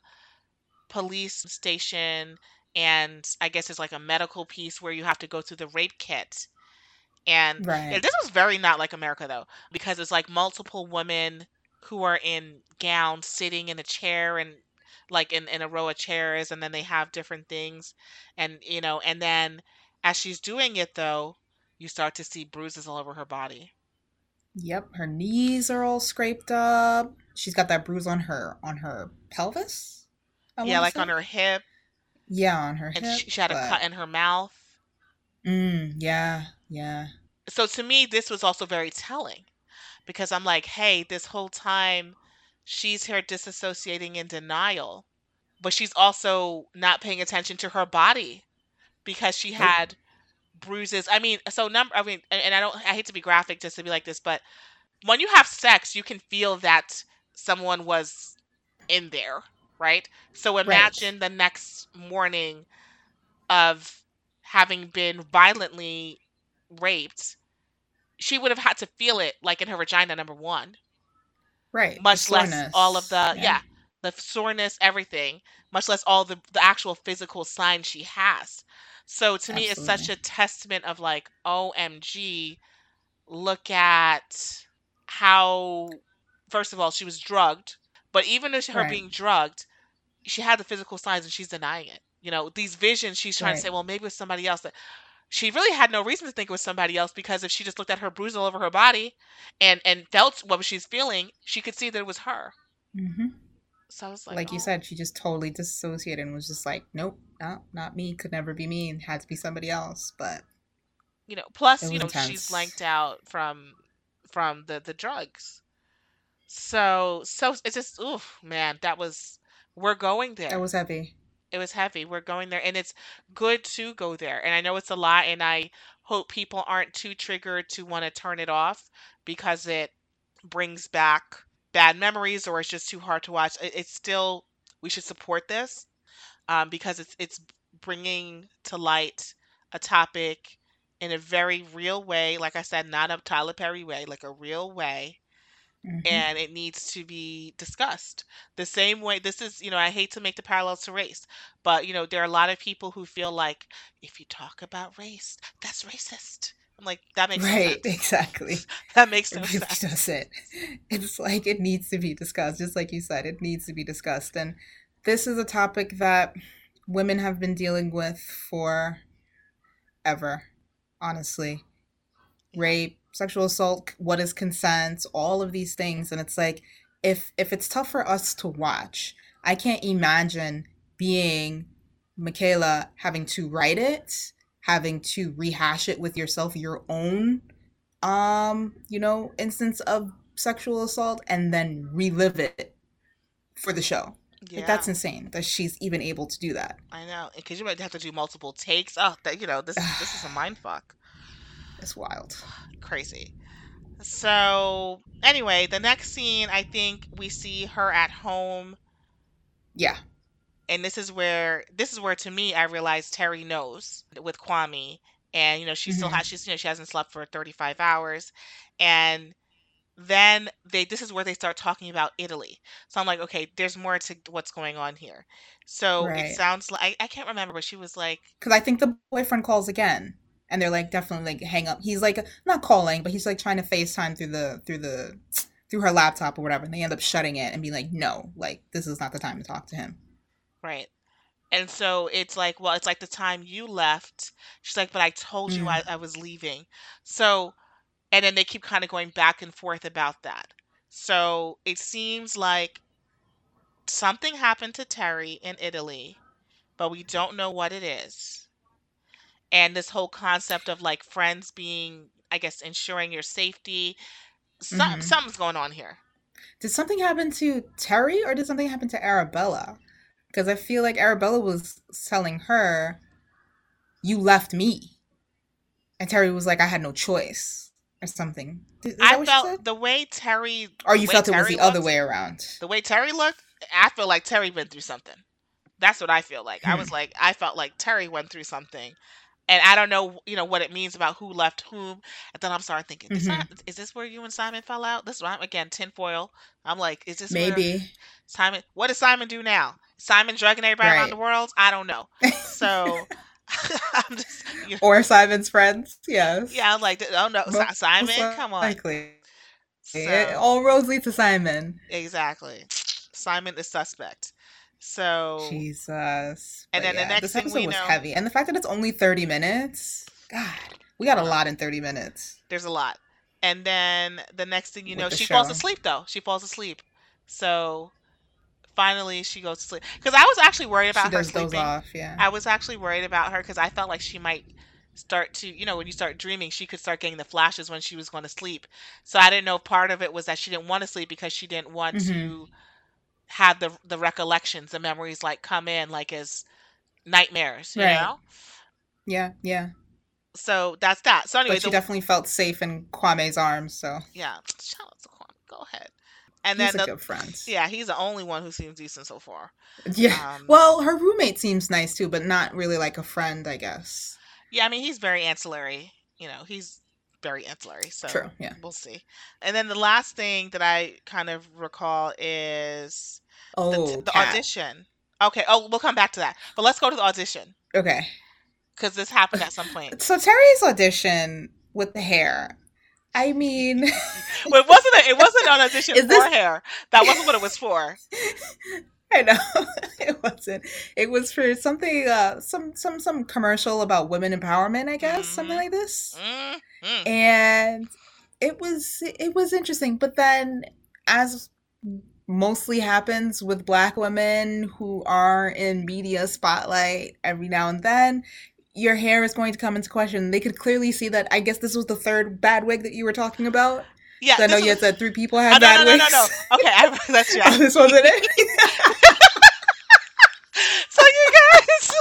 police station and i guess it's like a medical piece where you have to go through the rape kit and right. this was very not like america though because it's like multiple women who are in gowns sitting in a chair and like in, in a row of chairs and then they have different things and you know and then as she's doing it, though, you start to see bruises all over her body. Yep, her knees are all scraped up. She's got that bruise on her on her pelvis. I yeah, like say. on her hip. Yeah, on her and hip. She, she had but... a cut in her mouth. Mm, yeah, yeah. So to me, this was also very telling because I'm like, hey, this whole time she's here disassociating in denial, but she's also not paying attention to her body because she had bruises. I mean, so number. I mean, and, and I don't. I hate to be graphic just to be like this, but when you have sex, you can feel that someone was in there, right? So imagine right. the next morning of having been violently raped. She would have had to feel it like in her vagina, number one. Right. Much less all of the yeah. yeah the soreness, everything, much less all the, the actual physical signs she has. So to me, it's such a testament of like, OMG, look at how, first of all, she was drugged, but even though her Right. being drugged, she had the physical signs and she's denying it. You know, these visions, she's trying to say, well, maybe it's somebody else. That she really had no reason to think it was somebody else because if she just looked at her bruise all over her body and and felt what she's feeling, she could see that it was her. hmm So I was like, Like you oh, said, she just totally disassociated and was just like, nope, no, not me. Could never be me. It had to be somebody else. But you know, plus you know intense. she's blanked out from from the the drugs. So so it's just oof, man, that was we're going there. That was heavy. It was heavy. We're going there, and it's good to go there. And I know it's a lot, and I hope people aren't too triggered to want to turn it off because it brings back bad memories or it's just too hard to watch. It, it's still we should support this um, because it's it's bringing to light a topic in a very real way. Like I said, not a Tyler Perry way, like a real way. Mm-hmm. And it needs to be discussed the same way. This is, you know, I hate to make the parallels to race, but, you know, there are a lot of people who feel like if you talk about race, that's racist. I'm like, that makes right, (laughs) no exactly. (laughs) that makes no it really sense. Doesn't. It's like it needs to be discussed, just like you said, it needs to be discussed. And this is a topic that women have been dealing with for ever, honestly. Rape, sexual assault, what is consent, all of these things and it's like if if it's tough for us to watch, I can't imagine being Michaela having to write it, having to rehash it with yourself your own um, you know, instance of sexual assault and then relive it for the show. Yeah. Like that's insane that she's even able to do that. I know, because you might have to do multiple takes. Oh, that you know, this this is a (sighs) mind fuck. It's wild, crazy. So anyway, the next scene, I think we see her at home. Yeah. And this is where this is where to me I realized Terry knows with Kwame, and you know she still hmm has she's you know she hasn't slept for 35 hours, and then they this is where they start talking about Italy. So I'm like, okay, there's more to what's going on here. So it sounds like I, I can't remember, but she was like, Because I think the boyfriend calls again, and they're like definitely like hang up. He's like not calling, but he's like trying to FaceTime through the through the through her laptop or whatever, and they end up shutting it and being like, no, like this is not the time to talk to him. Right. And so it's like, well, it's like the time you left. She's like, but I told you I, Mm, I was leaving. So and then they keep kind of going back and forth about that. So it seems like something happened to Terry in Italy, but we don't know what it is. And this whole concept of like friends being, I guess, ensuring your safety, some hmm something's going on here. Did something happen to Terry or did something happen to Arabella? Because I feel like Arabella was telling her, "You left me," and Terry was like, "I had no choice," or something. Is I that what she felt the way Terry, Or you felt it was the other way around? the way Terry looked, I feel like Terry went through something. That's what I feel like. I was Hmm. like, I felt like Terry went through something and I don't know, you know, what it means about who left whom. And then I'm starting thinking, is hmm that is this where you and Simon fell out? This is why I'm again tinfoil. I'm like, is this where Maybe. Simon? What does Simon do now? Simon drugging everybody around the world? I don't know. So (laughs) (laughs) I'm just, you know, or Simon's friends. Yes. yeah, I'm like, oh no, Most Simon, come on. likely. It, all roads lead to Simon. exactly, Simon is suspect. So Jesus. and then the yeah, next this thing we episode was know, heavy. And the fact that it's only 30 minutes, God, we got a lot in 30 minutes there's a lot. And then the next thing you with know, the she falls asleep though. She falls asleep. So finally she goes to sleep. Because I was actually worried She about her does doze sleeping. off, yeah. I was actually worried about her because I felt like she might start to, you know, when you start dreaming, she could start getting the flashes when she was going to sleep. So I didn't know part of it was that she didn't want to sleep because she didn't want hmm to have the the recollections, the memories like come in like as nightmares, you Right. know? Yeah, yeah. So that's that. So anyway, But she the definitely felt safe in Kwame's arms, so yeah, shout out to Kwame. Go ahead. And he's then a the good friend. yeah, he's the only one who seems decent so far. Yeah. Um, Well, her roommate seems nice too, but not really like a friend, I guess. yeah, I mean he's very ancillary. You know, he's very ancillary. So True, yeah. we'll see. And then the last thing that I kind of recall is the Oh, the cat. audition. Okay. Oh, we'll come back to that. But let's go to the audition Okay. because this happened at some point. So Terry's audition with the hair. I mean, (laughs) Well, it wasn't. A, it wasn't an audition for this hair. That wasn't what it was for. (laughs) I know (laughs) it wasn't. It was for something, uh, some some some commercial about women empowerment, I guess, something hmm like this. mm mm. And it was it was interesting. But then, as mostly happens with Black women who are in media spotlight every now and then, your hair is going to come into question. They could clearly see that. I guess this was the third bad wig that you were talking about. Yeah. I know This you had said three people Oh had no no bad no no no. wigs. Okay, I, (laughs) that's (laughs) oh, this wasn't it. (laughs) So you guys,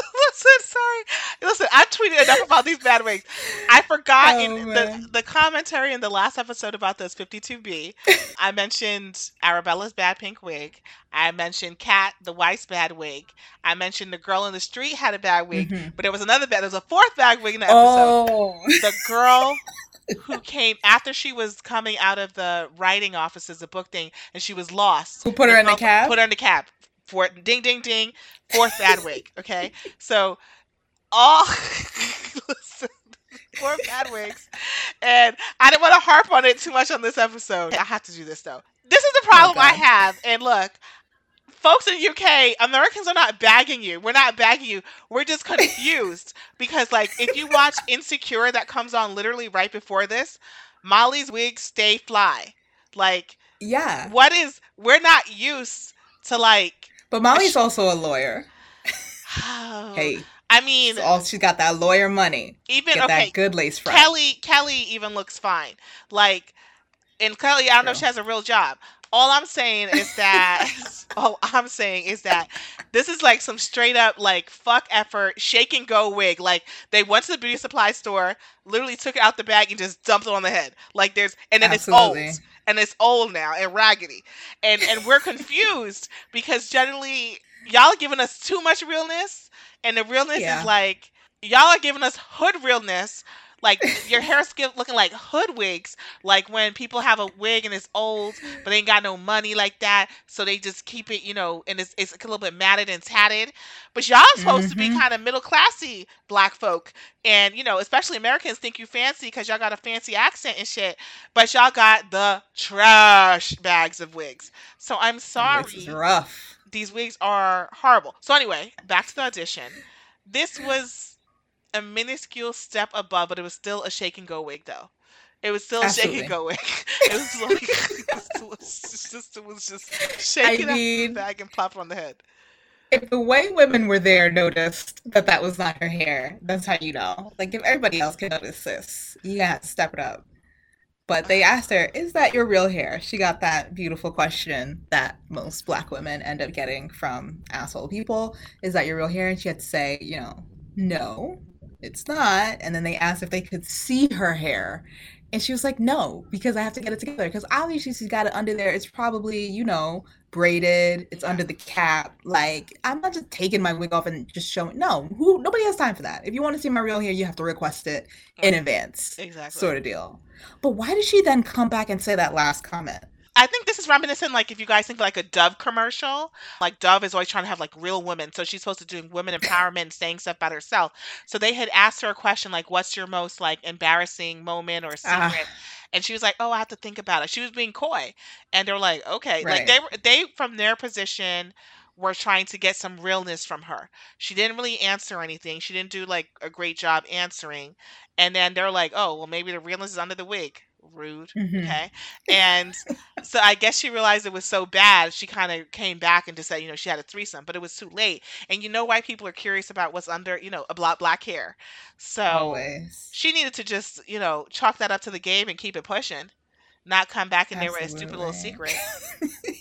listen, sorry. Listen, I tweeted enough about these bad wigs. I forgot in oh the man. the commentary in the last episode about this 52B, I mentioned Arabella's bad pink wig. I mentioned Kat, the wife's bad wig. I mentioned the girl in the street had a bad wig, hmm but there was another bad. There was a fourth bad wig in the episode. Oh. The girl who came after she was coming out of the writing offices, the book thing, and she was lost. Who put her in the cab? put her in the cab. For ding ding ding, fourth bad wig. (laughs) Okay, so all (laughs) listen, four bad wigs, and I didn't want to harp on it too much on this episode. I have to do this though. This is the Oh problem I have, and look. Folks in UK, Americans are not bagging you. We're not bagging you. We're just confused (laughs) because, like, if you watch Insecure, that comes on literally right before this, Molly's wigs stay fly. Like, Yeah. what is? We're not used to like. But Molly's also a lawyer. Oh, (sighs) Hey, I mean, she's all she got that lawyer money. even Get okay, that good lace front. Kelly. Kelly even looks fine. Like, and Kelly, I don't know if she has a real job. All I'm saying is that (laughs) (laughs) all I'm saying is that this is like some straight up like fuck effort shake and go wig. Like they went to the beauty supply store, literally took it out the bag and just dumped it on the head. Like there's and then it's old. And it's old now and raggedy. And and we're (laughs) confused because generally y'all are giving us too much realness, and the realness Yeah. is like y'all are giving us hood realness. Like your hair's sk- looking like hood wigs, like when people have a wig and it's old, but they ain't got no money like that, so they just keep it, you know, and it's, it's a little bit matted and tatted. But y'all supposed to be Mhm. kind of middle classy black folk, and you know, especially Americans think you fancy because y'all got a fancy accent and shit, but y'all got the trash bags of wigs. So I'm sorry This is rough. these wigs are horrible. So anyway, back to the audition. This was a minuscule step above, but it was still a shake and go wig though. It was still a shake Absolutely. and go wig. (laughs) It was like (laughs) it was just it was just it out of the bag and pop on the head. If the white women were there noticed that that was not her hair, that's how you know. Like if everybody else can notice this, you gotta step it up. But they asked her, "Is that your real hair?" She got that beautiful question that most black women end up getting from asshole people. Is that your real hair? And she had to say, you know, no, it's not. And then they asked if they could see her hair. And she was like, no, because I have to get it together. Because obviously she's got it under there. It's probably, you know, braided. It's under the cap. Like, I'm not just taking my wig off and just showing. No, who? Nobody has time for that. If you want to see my real hair, you have to request it in advance, Exactly. sort of deal. But why did she then come back and say that last comment? I think this is reminiscent, like if you guys think like a Dove commercial, like Dove is always trying to have like real women, so she's supposed to do women empowerment, and saying stuff about herself. So they had asked her a question like, "What's your most like embarrassing moment or secret?" Ah. and she was like, "Oh, I have to think about it." She was being coy, and they're like, "Okay," like they were they from their position were trying to get some realness from her. She didn't really answer anything. She didn't do like a great job answering, and then they're like, "Oh, well, maybe the realness is under the wig." Rude. Mhm. Okay. And so I guess she realized it was so bad, she kind of came back and just said, you know, she had a threesome, but it was too late. And you know why people are curious about what's under, you know, a black black hair. So Always. she needed to just, you know, chalk that up to the game and keep it pushing, not come back in there with a stupid little secret. (laughs)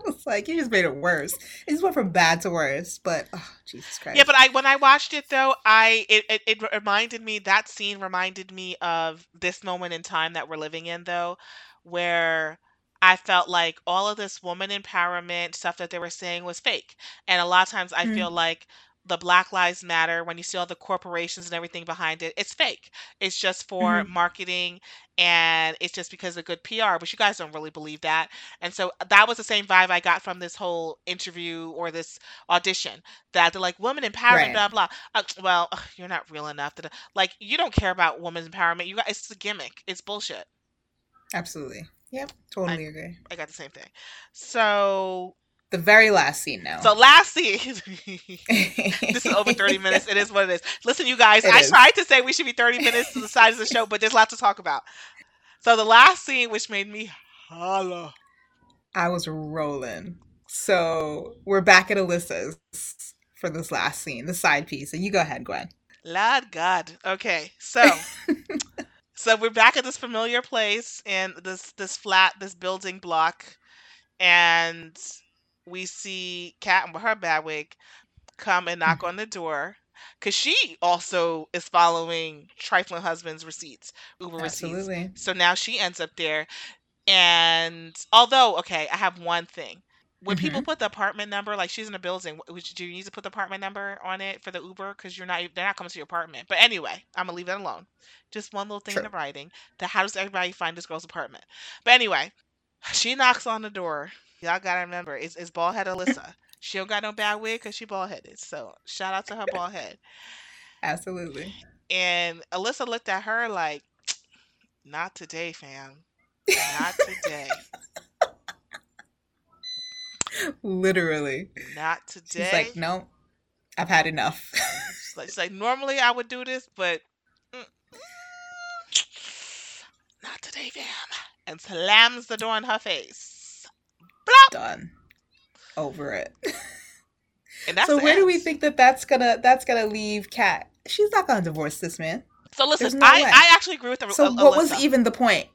(laughs) I was like, you just made it worse. It just went from bad to worse. But oh, Jesus Christ. Yeah, but I when I watched it though, I it, it it reminded me that scene reminded me of this moment in time that we're living in though, where I felt like all of this woman empowerment stuff that they were saying was fake. And a lot of times I Mm. feel like the Black Lives Matter, when you see all the corporations and everything behind it, it's fake. It's just for Mhm. marketing and it's just because of good PR. But you guys don't really believe that. And so that was the same vibe I got from this whole interview or this audition that they're like woman empowerment, Right. blah blah. Uh, (sniffs) well, ugh, you're not real enough. To, like you don't care about women's empowerment. You got it's a gimmick. It's bullshit. Absolutely. Yep. Totally agree. I got the same thing. So The very last scene now. so last scene. (laughs) this is over 30 (laughs) minutes. It is what it is. Listen, you guys, It I is. tried to say we should be 30 minutes to the size of the show, but there's lots to talk about. So the last scene, which made me holla. I was rolling. So we're back at Alyssa's for this last scene, the side piece. So you go ahead, Gwen. Lord God. Okay, so (laughs) so we're back at this familiar place in this this flat, this building block, and we see Kat with her bad wig come and mm. knock on the door. Cause she also is following trifling husband's receipts, Uber receipts. So now she ends up there. And although, okay, I have one thing. When people mm-hmm. put the apartment number, like she's in a building, do you need to put the apartment number on it for the Uber? Because you're not, they're not coming to your apartment. But anyway, I'm gonna leave that alone. Just one little thing in the writing. That how does everybody find this girl's apartment? But anyway, (sighs) she knocks on the door. Y'all gotta remember, it's, it's bald head Alyssa. she don't got no bad wig because she bald headed. So shout out to her (laughs) bald head. Absolutely. And Alyssa looked at her like, (tsk) not today, fam. Not today. Literally. Not today. She's like, no, I've had enough. She's like, she's like, normally I would do this, but mm, (tsk) not today, fam. And slams the door in her face. Done. Over it. (laughs) And that's so where do we think that that's gonna that's gonna leave Kat? She's not gonna divorce this man. So listen, no I, way. I actually agree with the, So what was even the point?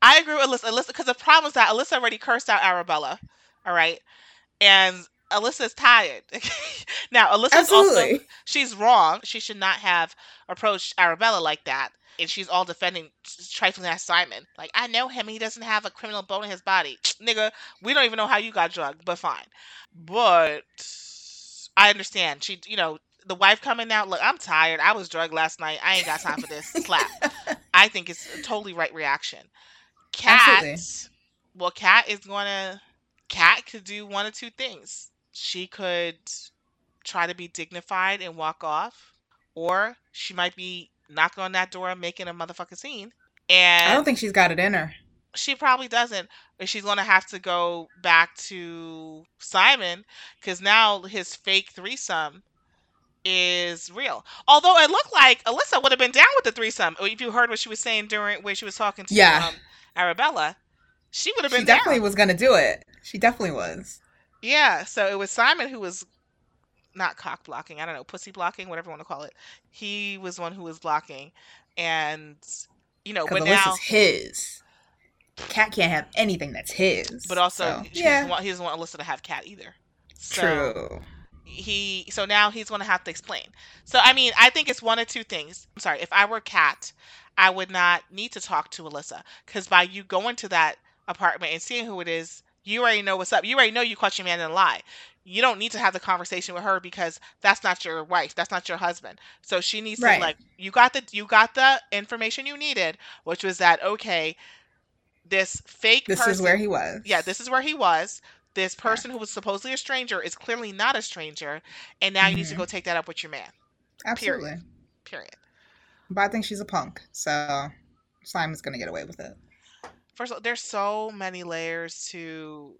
I agree with Alyssa. Alyssa, because the problem is that Alyssa already cursed out Arabella. All right, and Alyssa's tired. (laughs) now, Alyssa's Absolutely. also she's wrong. She should not have approached Arabella like that. And she's all defending trifling ass Simon. Like, I know him. He doesn't have a criminal bone in his body. (sniffs) Nigga, we don't even know how you got drugged, but fine. But I understand. She, you know, the wife coming out. Look, I'm tired. I was drugged last night. I ain't got time for this. Slap. (laughs) I think it's a totally right reaction. Kat. Absolutely. Well, Kat is gonna. Kat could do one of two things. She could try to be dignified and walk off, or she might be knocking on that door and making a motherfucking scene. And I don't think she's got it in her. she probably doesn't. Or she's gonna have to go back to Simon because now his fake threesome is real. Although it looked like Alyssa would have been down with the threesome. If you heard what she was saying during when she was talking to Yeah. um, Arabella, she would have been. She been definitely down. was gonna do it. She definitely was. Yeah, so it was Simon who was not cock blocking. I don't know, pussy blocking, whatever you want to call it. He was one who was blocking, and you know, but now, his. Kat can't have anything that's his. but also so, he, yeah, doesn't want, he doesn't want Alyssa to have cat either. So true. he so now he's going to have to explain. So I mean, I think it's one of two things. I'm sorry, if I were Kat, I would not need to talk to Alyssa because by you going to that apartment and seeing who it is, you already know what's up. You already know you caught your man in a lie. You don't need to have the conversation with her because that's not your wife. That's not your husband. So she needs Right. to like you got the you got the information you needed, which was that okay, this fake This person is where he was. yeah, this is where he was. This person who was supposedly a stranger is clearly not a stranger, and now you need to go mm-hmm. take that up with your man. absolutely. Period. But I think she's a punk, so Simon's gonna get away with it. First of all, there's so many layers to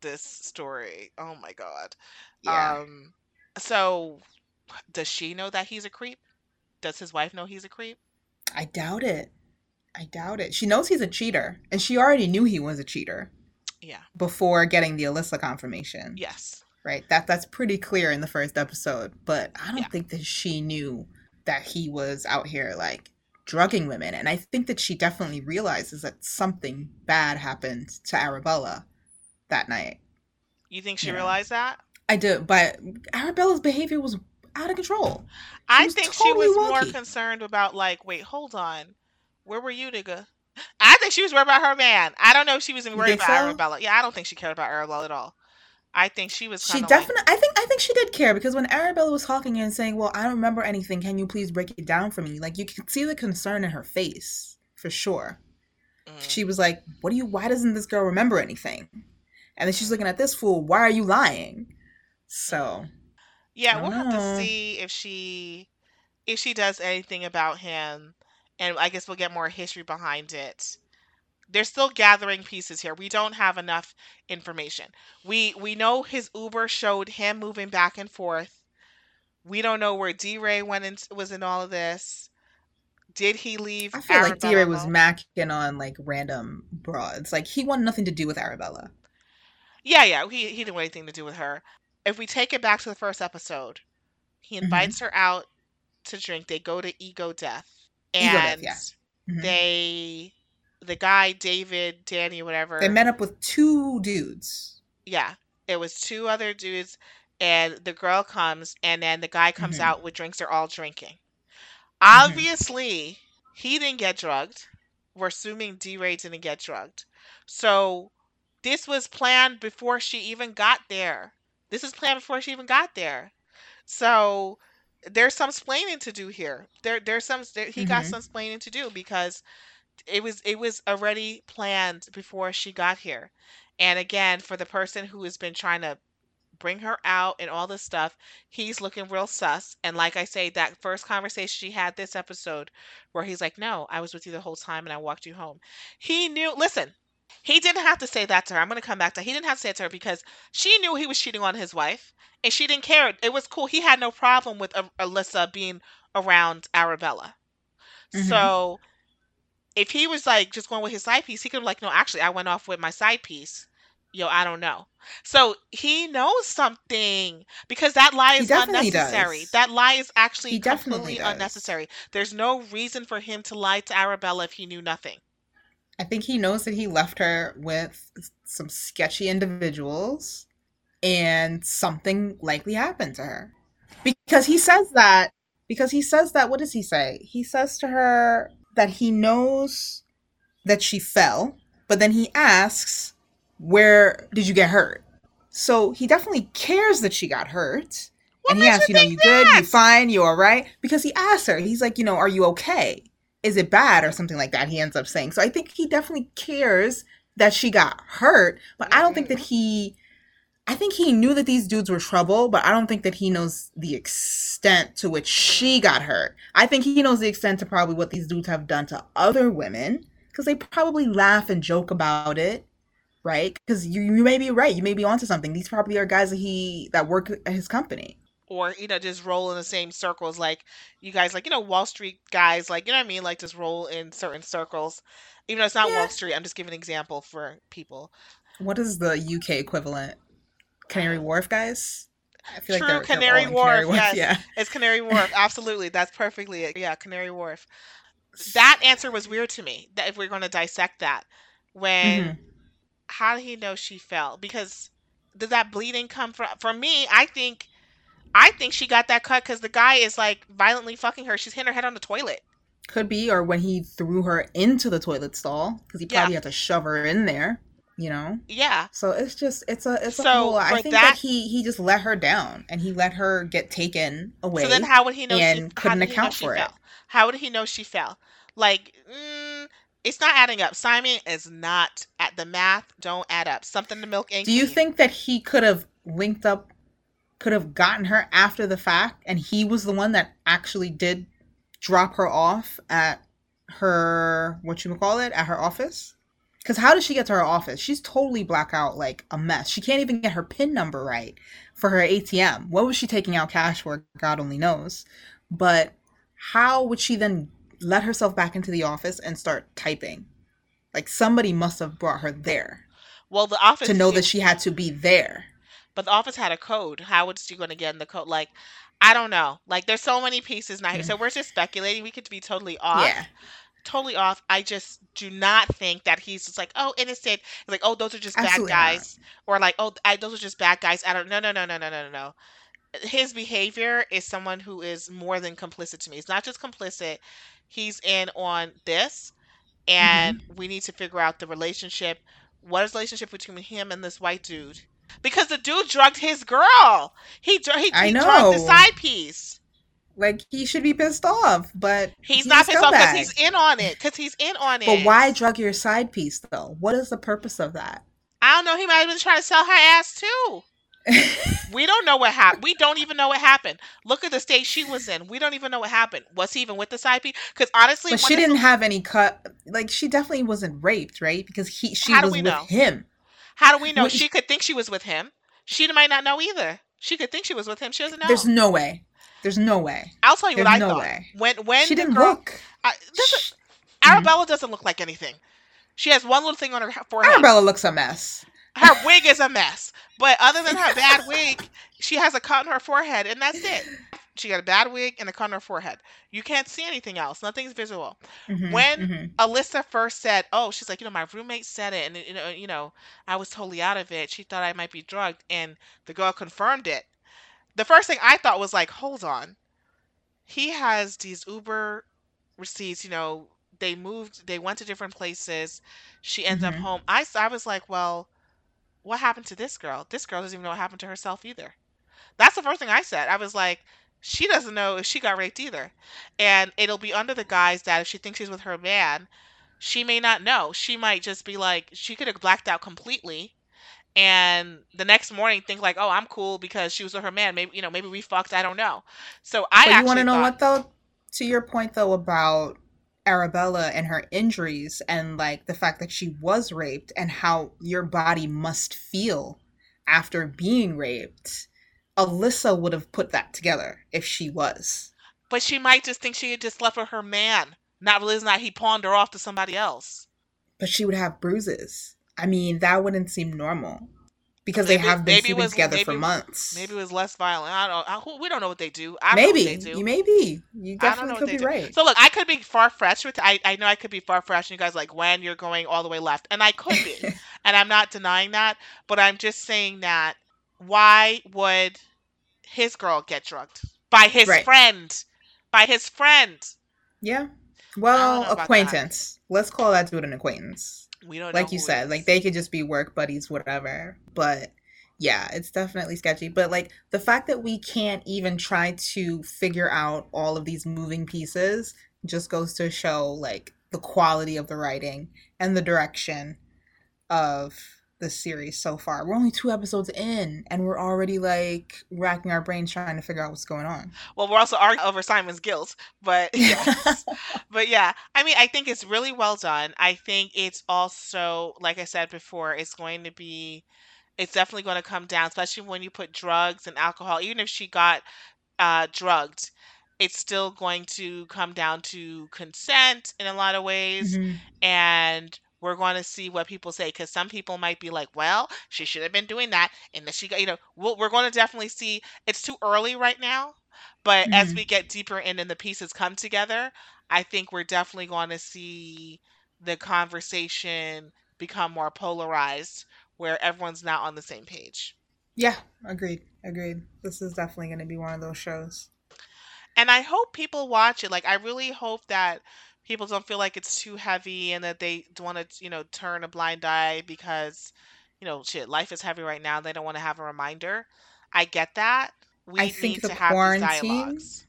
this story. Oh my god. Yeah. Um. So, does she know that he's a creep? Does his wife know he's a creep? I doubt it. I doubt it. She knows he's a cheater, and she already knew he was a cheater Yeah. before getting the Alyssa confirmation. Yes. Right. That that's pretty clear in the first episode. But I don't Yeah. think that she knew that he was out here like drugging women. And I think that she definitely realizes that something bad happened to Arabella that night. You think she Yeah. realized that? I do, but Arabella's behavior was out of control. I was think she totally was more concerned about like, wait, hold on, where were you, nigga? I think she was worried about her man. I don't know if she was worried about so? Arabella. Yeah, I don't think she cared about Arabella at all. I think she was She definitely I think I think she did care because when Arabella was talking and saying, Well, I don't remember anything, can you please break it down for me? Like you could see the concern in her face, for sure. mm, She was like, What do you why doesn't this girl remember anything? And then she's looking at this fool, why are you lying? So yeah, we'll don't have to see if she if she does anything about him, and I guess we'll get more history behind it. They're still gathering pieces here. We don't have enough information. We we know his Uber showed him moving back and forth. We don't know where D Ray went in, was in all of this. Did he leave? I feel like D-Ray was macking on like random broads. Like he wanted nothing to do with Arabella. Yeah, yeah. He he didn't want anything to do with her. If we take it back to the first episode, he Mhm. invites her out to drink. They go to Ego Death, Ego Death, and yeah. Mhm. they, the guy David, Danny, whatever. They met up with two dudes. yeah, it was two other dudes, and the girl comes, and then the guy comes Mhm. out with drinks. They're all drinking. Mm-hmm. Obviously, he didn't get drugged. We're assuming D Ray didn't get drugged. So this was planned before she even got there. This is planned before she even got there. So there's some splaining to do here. There, there's some. There, he got Mhm. some splaining to do because it was it was already planned before she got here. And again, for the person who has been trying to bring her out and all this stuff, he's looking real sus. And like I say, that first conversation she had this episode, where he's like, "No, I was with you the whole time, and I walked you home." He knew. Listen, he didn't have to say that to her. I'm going to come back to. He didn't have to say it to her because she knew he was cheating on his wife, and she didn't care. It was cool. He had no problem with A- Alyssa being around Arabella. Mhm. So if he was like just going with his side piece, he could have like, no, actually, I went off with my side piece. Yo, I don't know. So he knows something because that lie is unnecessary. does. That lie is actually completely does. unnecessary. There's no reason for him to lie to Arabella if he knew nothing. I think he knows that he left her with some sketchy individuals and something likely happened to her. Because he says that because he says that what does he say? He says to her that he knows that she fell, but then he asks, "Where did you get hurt?" So he definitely cares that she got hurt. What and he asks, you know, you good, you fine, you all right? Because he asks her, he's like, you know, are you okay? Is it bad or something like that? He ends up saying. So I think he definitely cares that she got hurt, but I don't think mm-hmm. that he. I think he knew that these dudes were trouble, but I don't think that he knows the extent to which she got hurt. I think he knows the extent to probably what these dudes have done to other women because they probably laugh and joke about it, right? Because you, you may be right, you may be onto something. These probably are guys that he that work at his company. or you know just roll in the same circles like you guys like you know wall street guys like you know what i mean like just roll in certain circles even though it's not Yeah. wall street i'm just giving an example for people What is the UK equivalent? Canary Wharf guys. I feel True, they're- they're Canary Wharf, yes. Yeah. it's canary wharf absolutely that's perfectly it yeah canary wharf that answer was weird to me that if we're going to dissect that when Mhm. how did he know she fell because did that bleeding come from for me i think i think she got that cut because the guy is like violently fucking her she's hitting her head on the toilet Could be, or when he threw her into the toilet stall because he Yeah. probably had to shove her in there. You know. yeah So it's just it's a it's a So, whole. I think that- that he he just let her down and he let her get taken away. So then, how would he know? and she, couldn't account for it. fell? How would he know she fell? Like, mm, it's not adding up. Simon is not at the math. Don't add up. Something to milk ain't Do you think that he could have linked up, could have gotten her after the fact, and he was the one that actually did drop her off at her what you call it at her office? Because how did she get to her office? She's totally blackout, like a mess. She can't even get her PIN number right for her ATM. What was she taking out cash for? God only knows. But how would she then let herself back into the office and start typing? Like somebody must have brought her there Well, the office to know that she had to be there. but the office had a code. How was she going to get in the code? Like, I don't know. Like, there's so many pieces now. here. Mm. So we're just speculating. We could be totally off. Yeah. Totally off. I just do not think that he's just like, oh, innocent. Like, oh, those are just Absolutely bad not. guys, or like, oh, I, those are just bad guys. I don't. No, no, no, no, no, no, no, no. His behavior is someone who is more than complicit to me. He's not just complicit. He's in on this, and Mm-hmm. we need to figure out the relationship. What is the relationship between him and this white dude? Because the dude drugged his girl. He dr- he, he drugged the side piece. Like he should be pissed off, but He's he's not pissed off because he's in on it. Because he's in on it. But why drug your side piece though? What is the purpose of that? I don't know. He might have been trying to sell her ass too. (laughs) We don't know what happened. We don't even know what happened. Look at the state she was in. We don't even know what happened. Was he even with the side piece? Because honestly, but she didn't have any cut. Like she definitely wasn't raped, right? Because he she How do was we with know? him. how do we know? She could think she was with him. She might not know either. She could think she was with him. She doesn't know. There's no way. There's no way. I'll tell you what I no thought. way. When when she the didn't girl, look. I. Arabella doesn't look like anything. She has one little thing on her forehead. Arabella looks a mess. Her wig is a mess. But other than her bad (laughs) wig, she has a cut on her forehead, and that's it. She got a bad wig and a cut on her forehead. You can't see anything else. Nothing's visual. Mhm, When- mhm. Alyssa first said, "Oh, she's like, you know, my roommate said it, and you know, you know, I was totally out of it. She thought I might be drugged, and the girl confirmed it." The first thing I thought was like, "Hold on, he has these Uber receipts. You know, they moved, they went to different places. She ends up Mhm. home. I was like, well, what happened to this girl? This girl doesn't even know what happened to herself either. That's the first thing I said. I was like, she doesn't know if she got raped either. And it'll be under the guise that if she thinks she's with her man, she may not know. She might just be like, she could have blacked out completely. And the next morning think like, oh, I'm cool because she was with her man. Maybe you know, maybe we fucked. I don't know. So I But you want to know thought, what though? To your point though about Arabella and her injuries and like the fact that she was raped and how your body must feel after being raped. Alyssa would have put that together if she was. But she might just think she had just slept with her man, not realizing that he pawned her off to somebody else. But she would have bruises. I mean, that wouldn't seem normal. Because Maybe- they have been maybe sleeping was- together maybe for months. Maybe it was less violent. I don't. I, we don't know what they do. I maybe. know they do. You may be. You definitely know what could be do. right. So look, I could be far fetched with. I I know I could be far fetched. And you guys like when you're going all the way left, and I could be, (laughs) and I'm not denying that. But I'm just saying that why would his girl get drugged by his Right. friend? By his friend. Yeah. Well, don't know about that. acquaintance. Let's call that dude an acquaintance. We don't know Like you said, like they could just be work buddies, whatever. But yeah, it's definitely sketchy. But like the fact that we can't even try to figure out all of these moving pieces just goes to show like the quality of the writing and the direction of the series so far. We're only two episodes in and we're already like racking our brains trying to figure out what's going on. Well, we're also arguing over Simon's guilt, but (laughs) yes. but yeah, I mean, I think it's really well done. I think it's also, like I said before, it's going to be, it's definitely going to come down, especially when you put drugs and alcohol. Even if she got uh, drugged, it's still going to come down to consent in a lot of ways. Mhm. and we're going to see what people say because some people might be like well she should have been doing that and then she got you know we'll, we're going to definitely see it's too early right now but as Mhm. we get deeper in and the pieces come together i think we're definitely going to see the conversation become more polarized where everyone's not on the same page Yeah, agreed. Agreed. This is definitely going to be one of those shows. and I hope people watch it. Like, I really hope that people don't feel like it's too heavy and that they want to, you know, turn a blind eye because, you know, shit, life is heavy right now. They don't want to have a reminder. I get that. We I think need the to have these quarantine dialogues.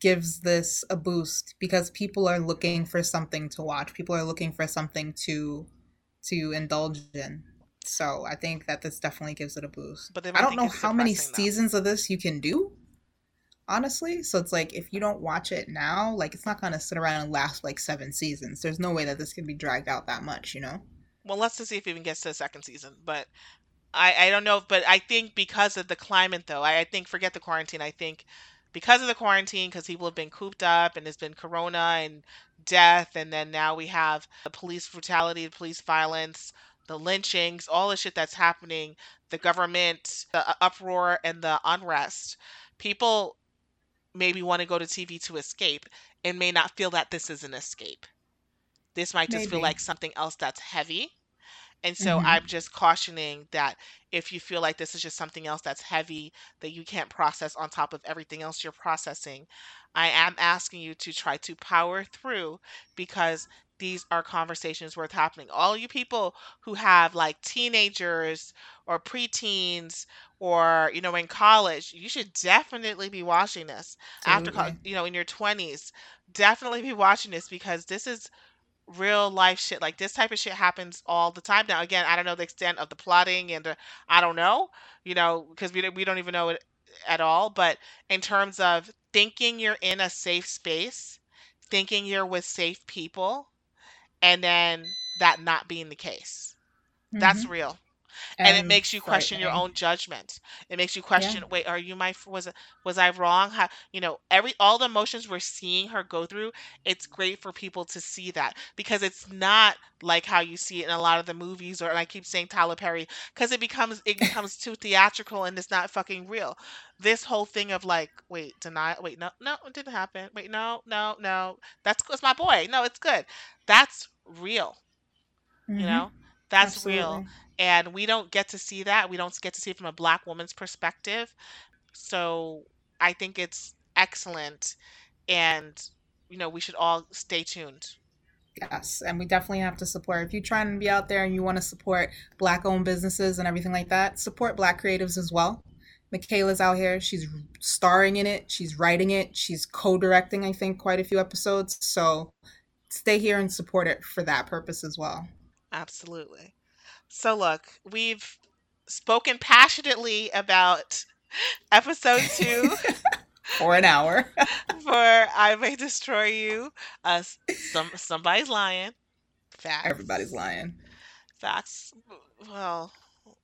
gives this a boost because people are looking for something to watch. People are looking for something to to indulge in. So I think that this definitely gives it a boost. But I don't know how many though. seasons of this you can do, honestly. So it's like if you don't watch it now, like it's not gonna sit around and last like seven seasons. There's no way that this can be dragged out that much, you know? Well, let's just see if it even gets to the second season. But I, I don't know. But I think because of the climate, though, I, I think forget the quarantine. I think because of the quarantine, because people have been cooped up and there's been corona and death, and then now we have the police brutality, the police violence, the lynchings, all the shit that's happening, the government, the uh, uproar, and the unrest. People maybe want to go to TV to escape and may not feel that this is an escape. This might just feel like something else that's heavy. And so hmm I'm just cautioning that if you feel like this is just something else that's heavy that you can't process on top of everything else you're processing, I am asking you to try to power through because these are conversations worth happening. All you people who have like teenagers or preteens or you know in college, you should definitely be watching this. After you know, in your 20s, definitely be watching this because this is real life shit. Like this type of shit happens all the time now. Again, I don't know the extent of the plotting and the, I don't know, you know, because we don't, we don't even know it at all. But in terms of thinking you're in a safe space, thinking you're with safe people, and then that not being the case, that's hmm real and it makes you question your own judgment. It makes you Yeah. question, wait, are you my was it- was I wrong? How, you know, every all the emotions we're seeing her go through, it's great for people to see that because it's not like how you see it in a lot of the movies or and I keep saying Tyler Perry because it becomes it (laughs) becomes too theatrical and it's not fucking real. This whole thing of like, wait, deny, wait, no, no, it didn't happen. Wait, no, no, no, that's it's my boy. No, it's good. That's real. You hmm know, that's real and we don't get to see that. We don't get to see it from a black woman's perspective. So I think it's excellent, and you know we should all stay tuned. Yes, and we definitely have to support. If you're trying to be out there and you want to support black owned businesses and everything like that, support black creatives as well. Michaela's out here. She's starring in it, she's writing it, she's co directing, I think, quite a few episodes. So stay here and support it for that purpose as well. Absolutely. So look, we've spoken passionately about episode two (laughs) for an hour. (laughs) for I May Destroy You. Uh, some somebody's lying. Facts. Everybody's lying. Facts. Well,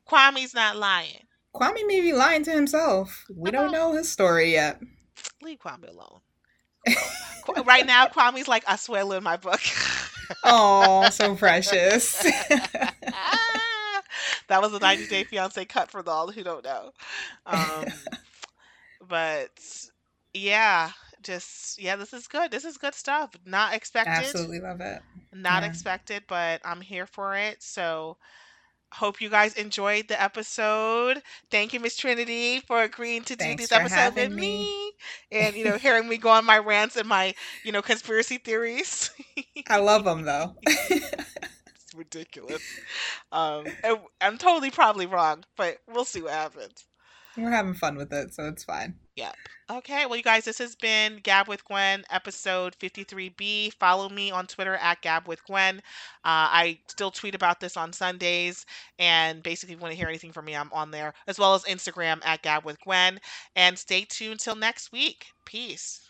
Kwame's not lying. Kwame may be lying to himself. We don't know his story yet. leave Kwame alone. Right now, Kwame's like Asuelu in my book. (laughs) Oh, so precious. (laughs) that was a 90 Day Fiance cut for all who don't know. Um, (laughs) but yeah, just yeah, this is good. This is good stuff. Not expected, Absolutely love it. not Yeah. expected, but I'm here for it. So hope you guys enjoyed the episode. Thank you, Miss Trinity, for agreeing to do Thanks for episodes with me. me. And you know, (laughs) hearing me go on my rants and my, you know, conspiracy theories. (laughs) I love them though. (laughs) it's ridiculous. Um, I'm totally probably wrong, but we'll see what happens. We're having fun with it, so it's fine. Yep. Okay, well, you guys, this has been Gab with Gwen, episode 53B. Follow me on Twitter at Gab with Gwen. Uh, I still tweet about this on Sundays, and basically, if you want to hear anything from me, I'm on there, as well as Instagram at Gab with Gwen. And stay tuned till next week. Peace.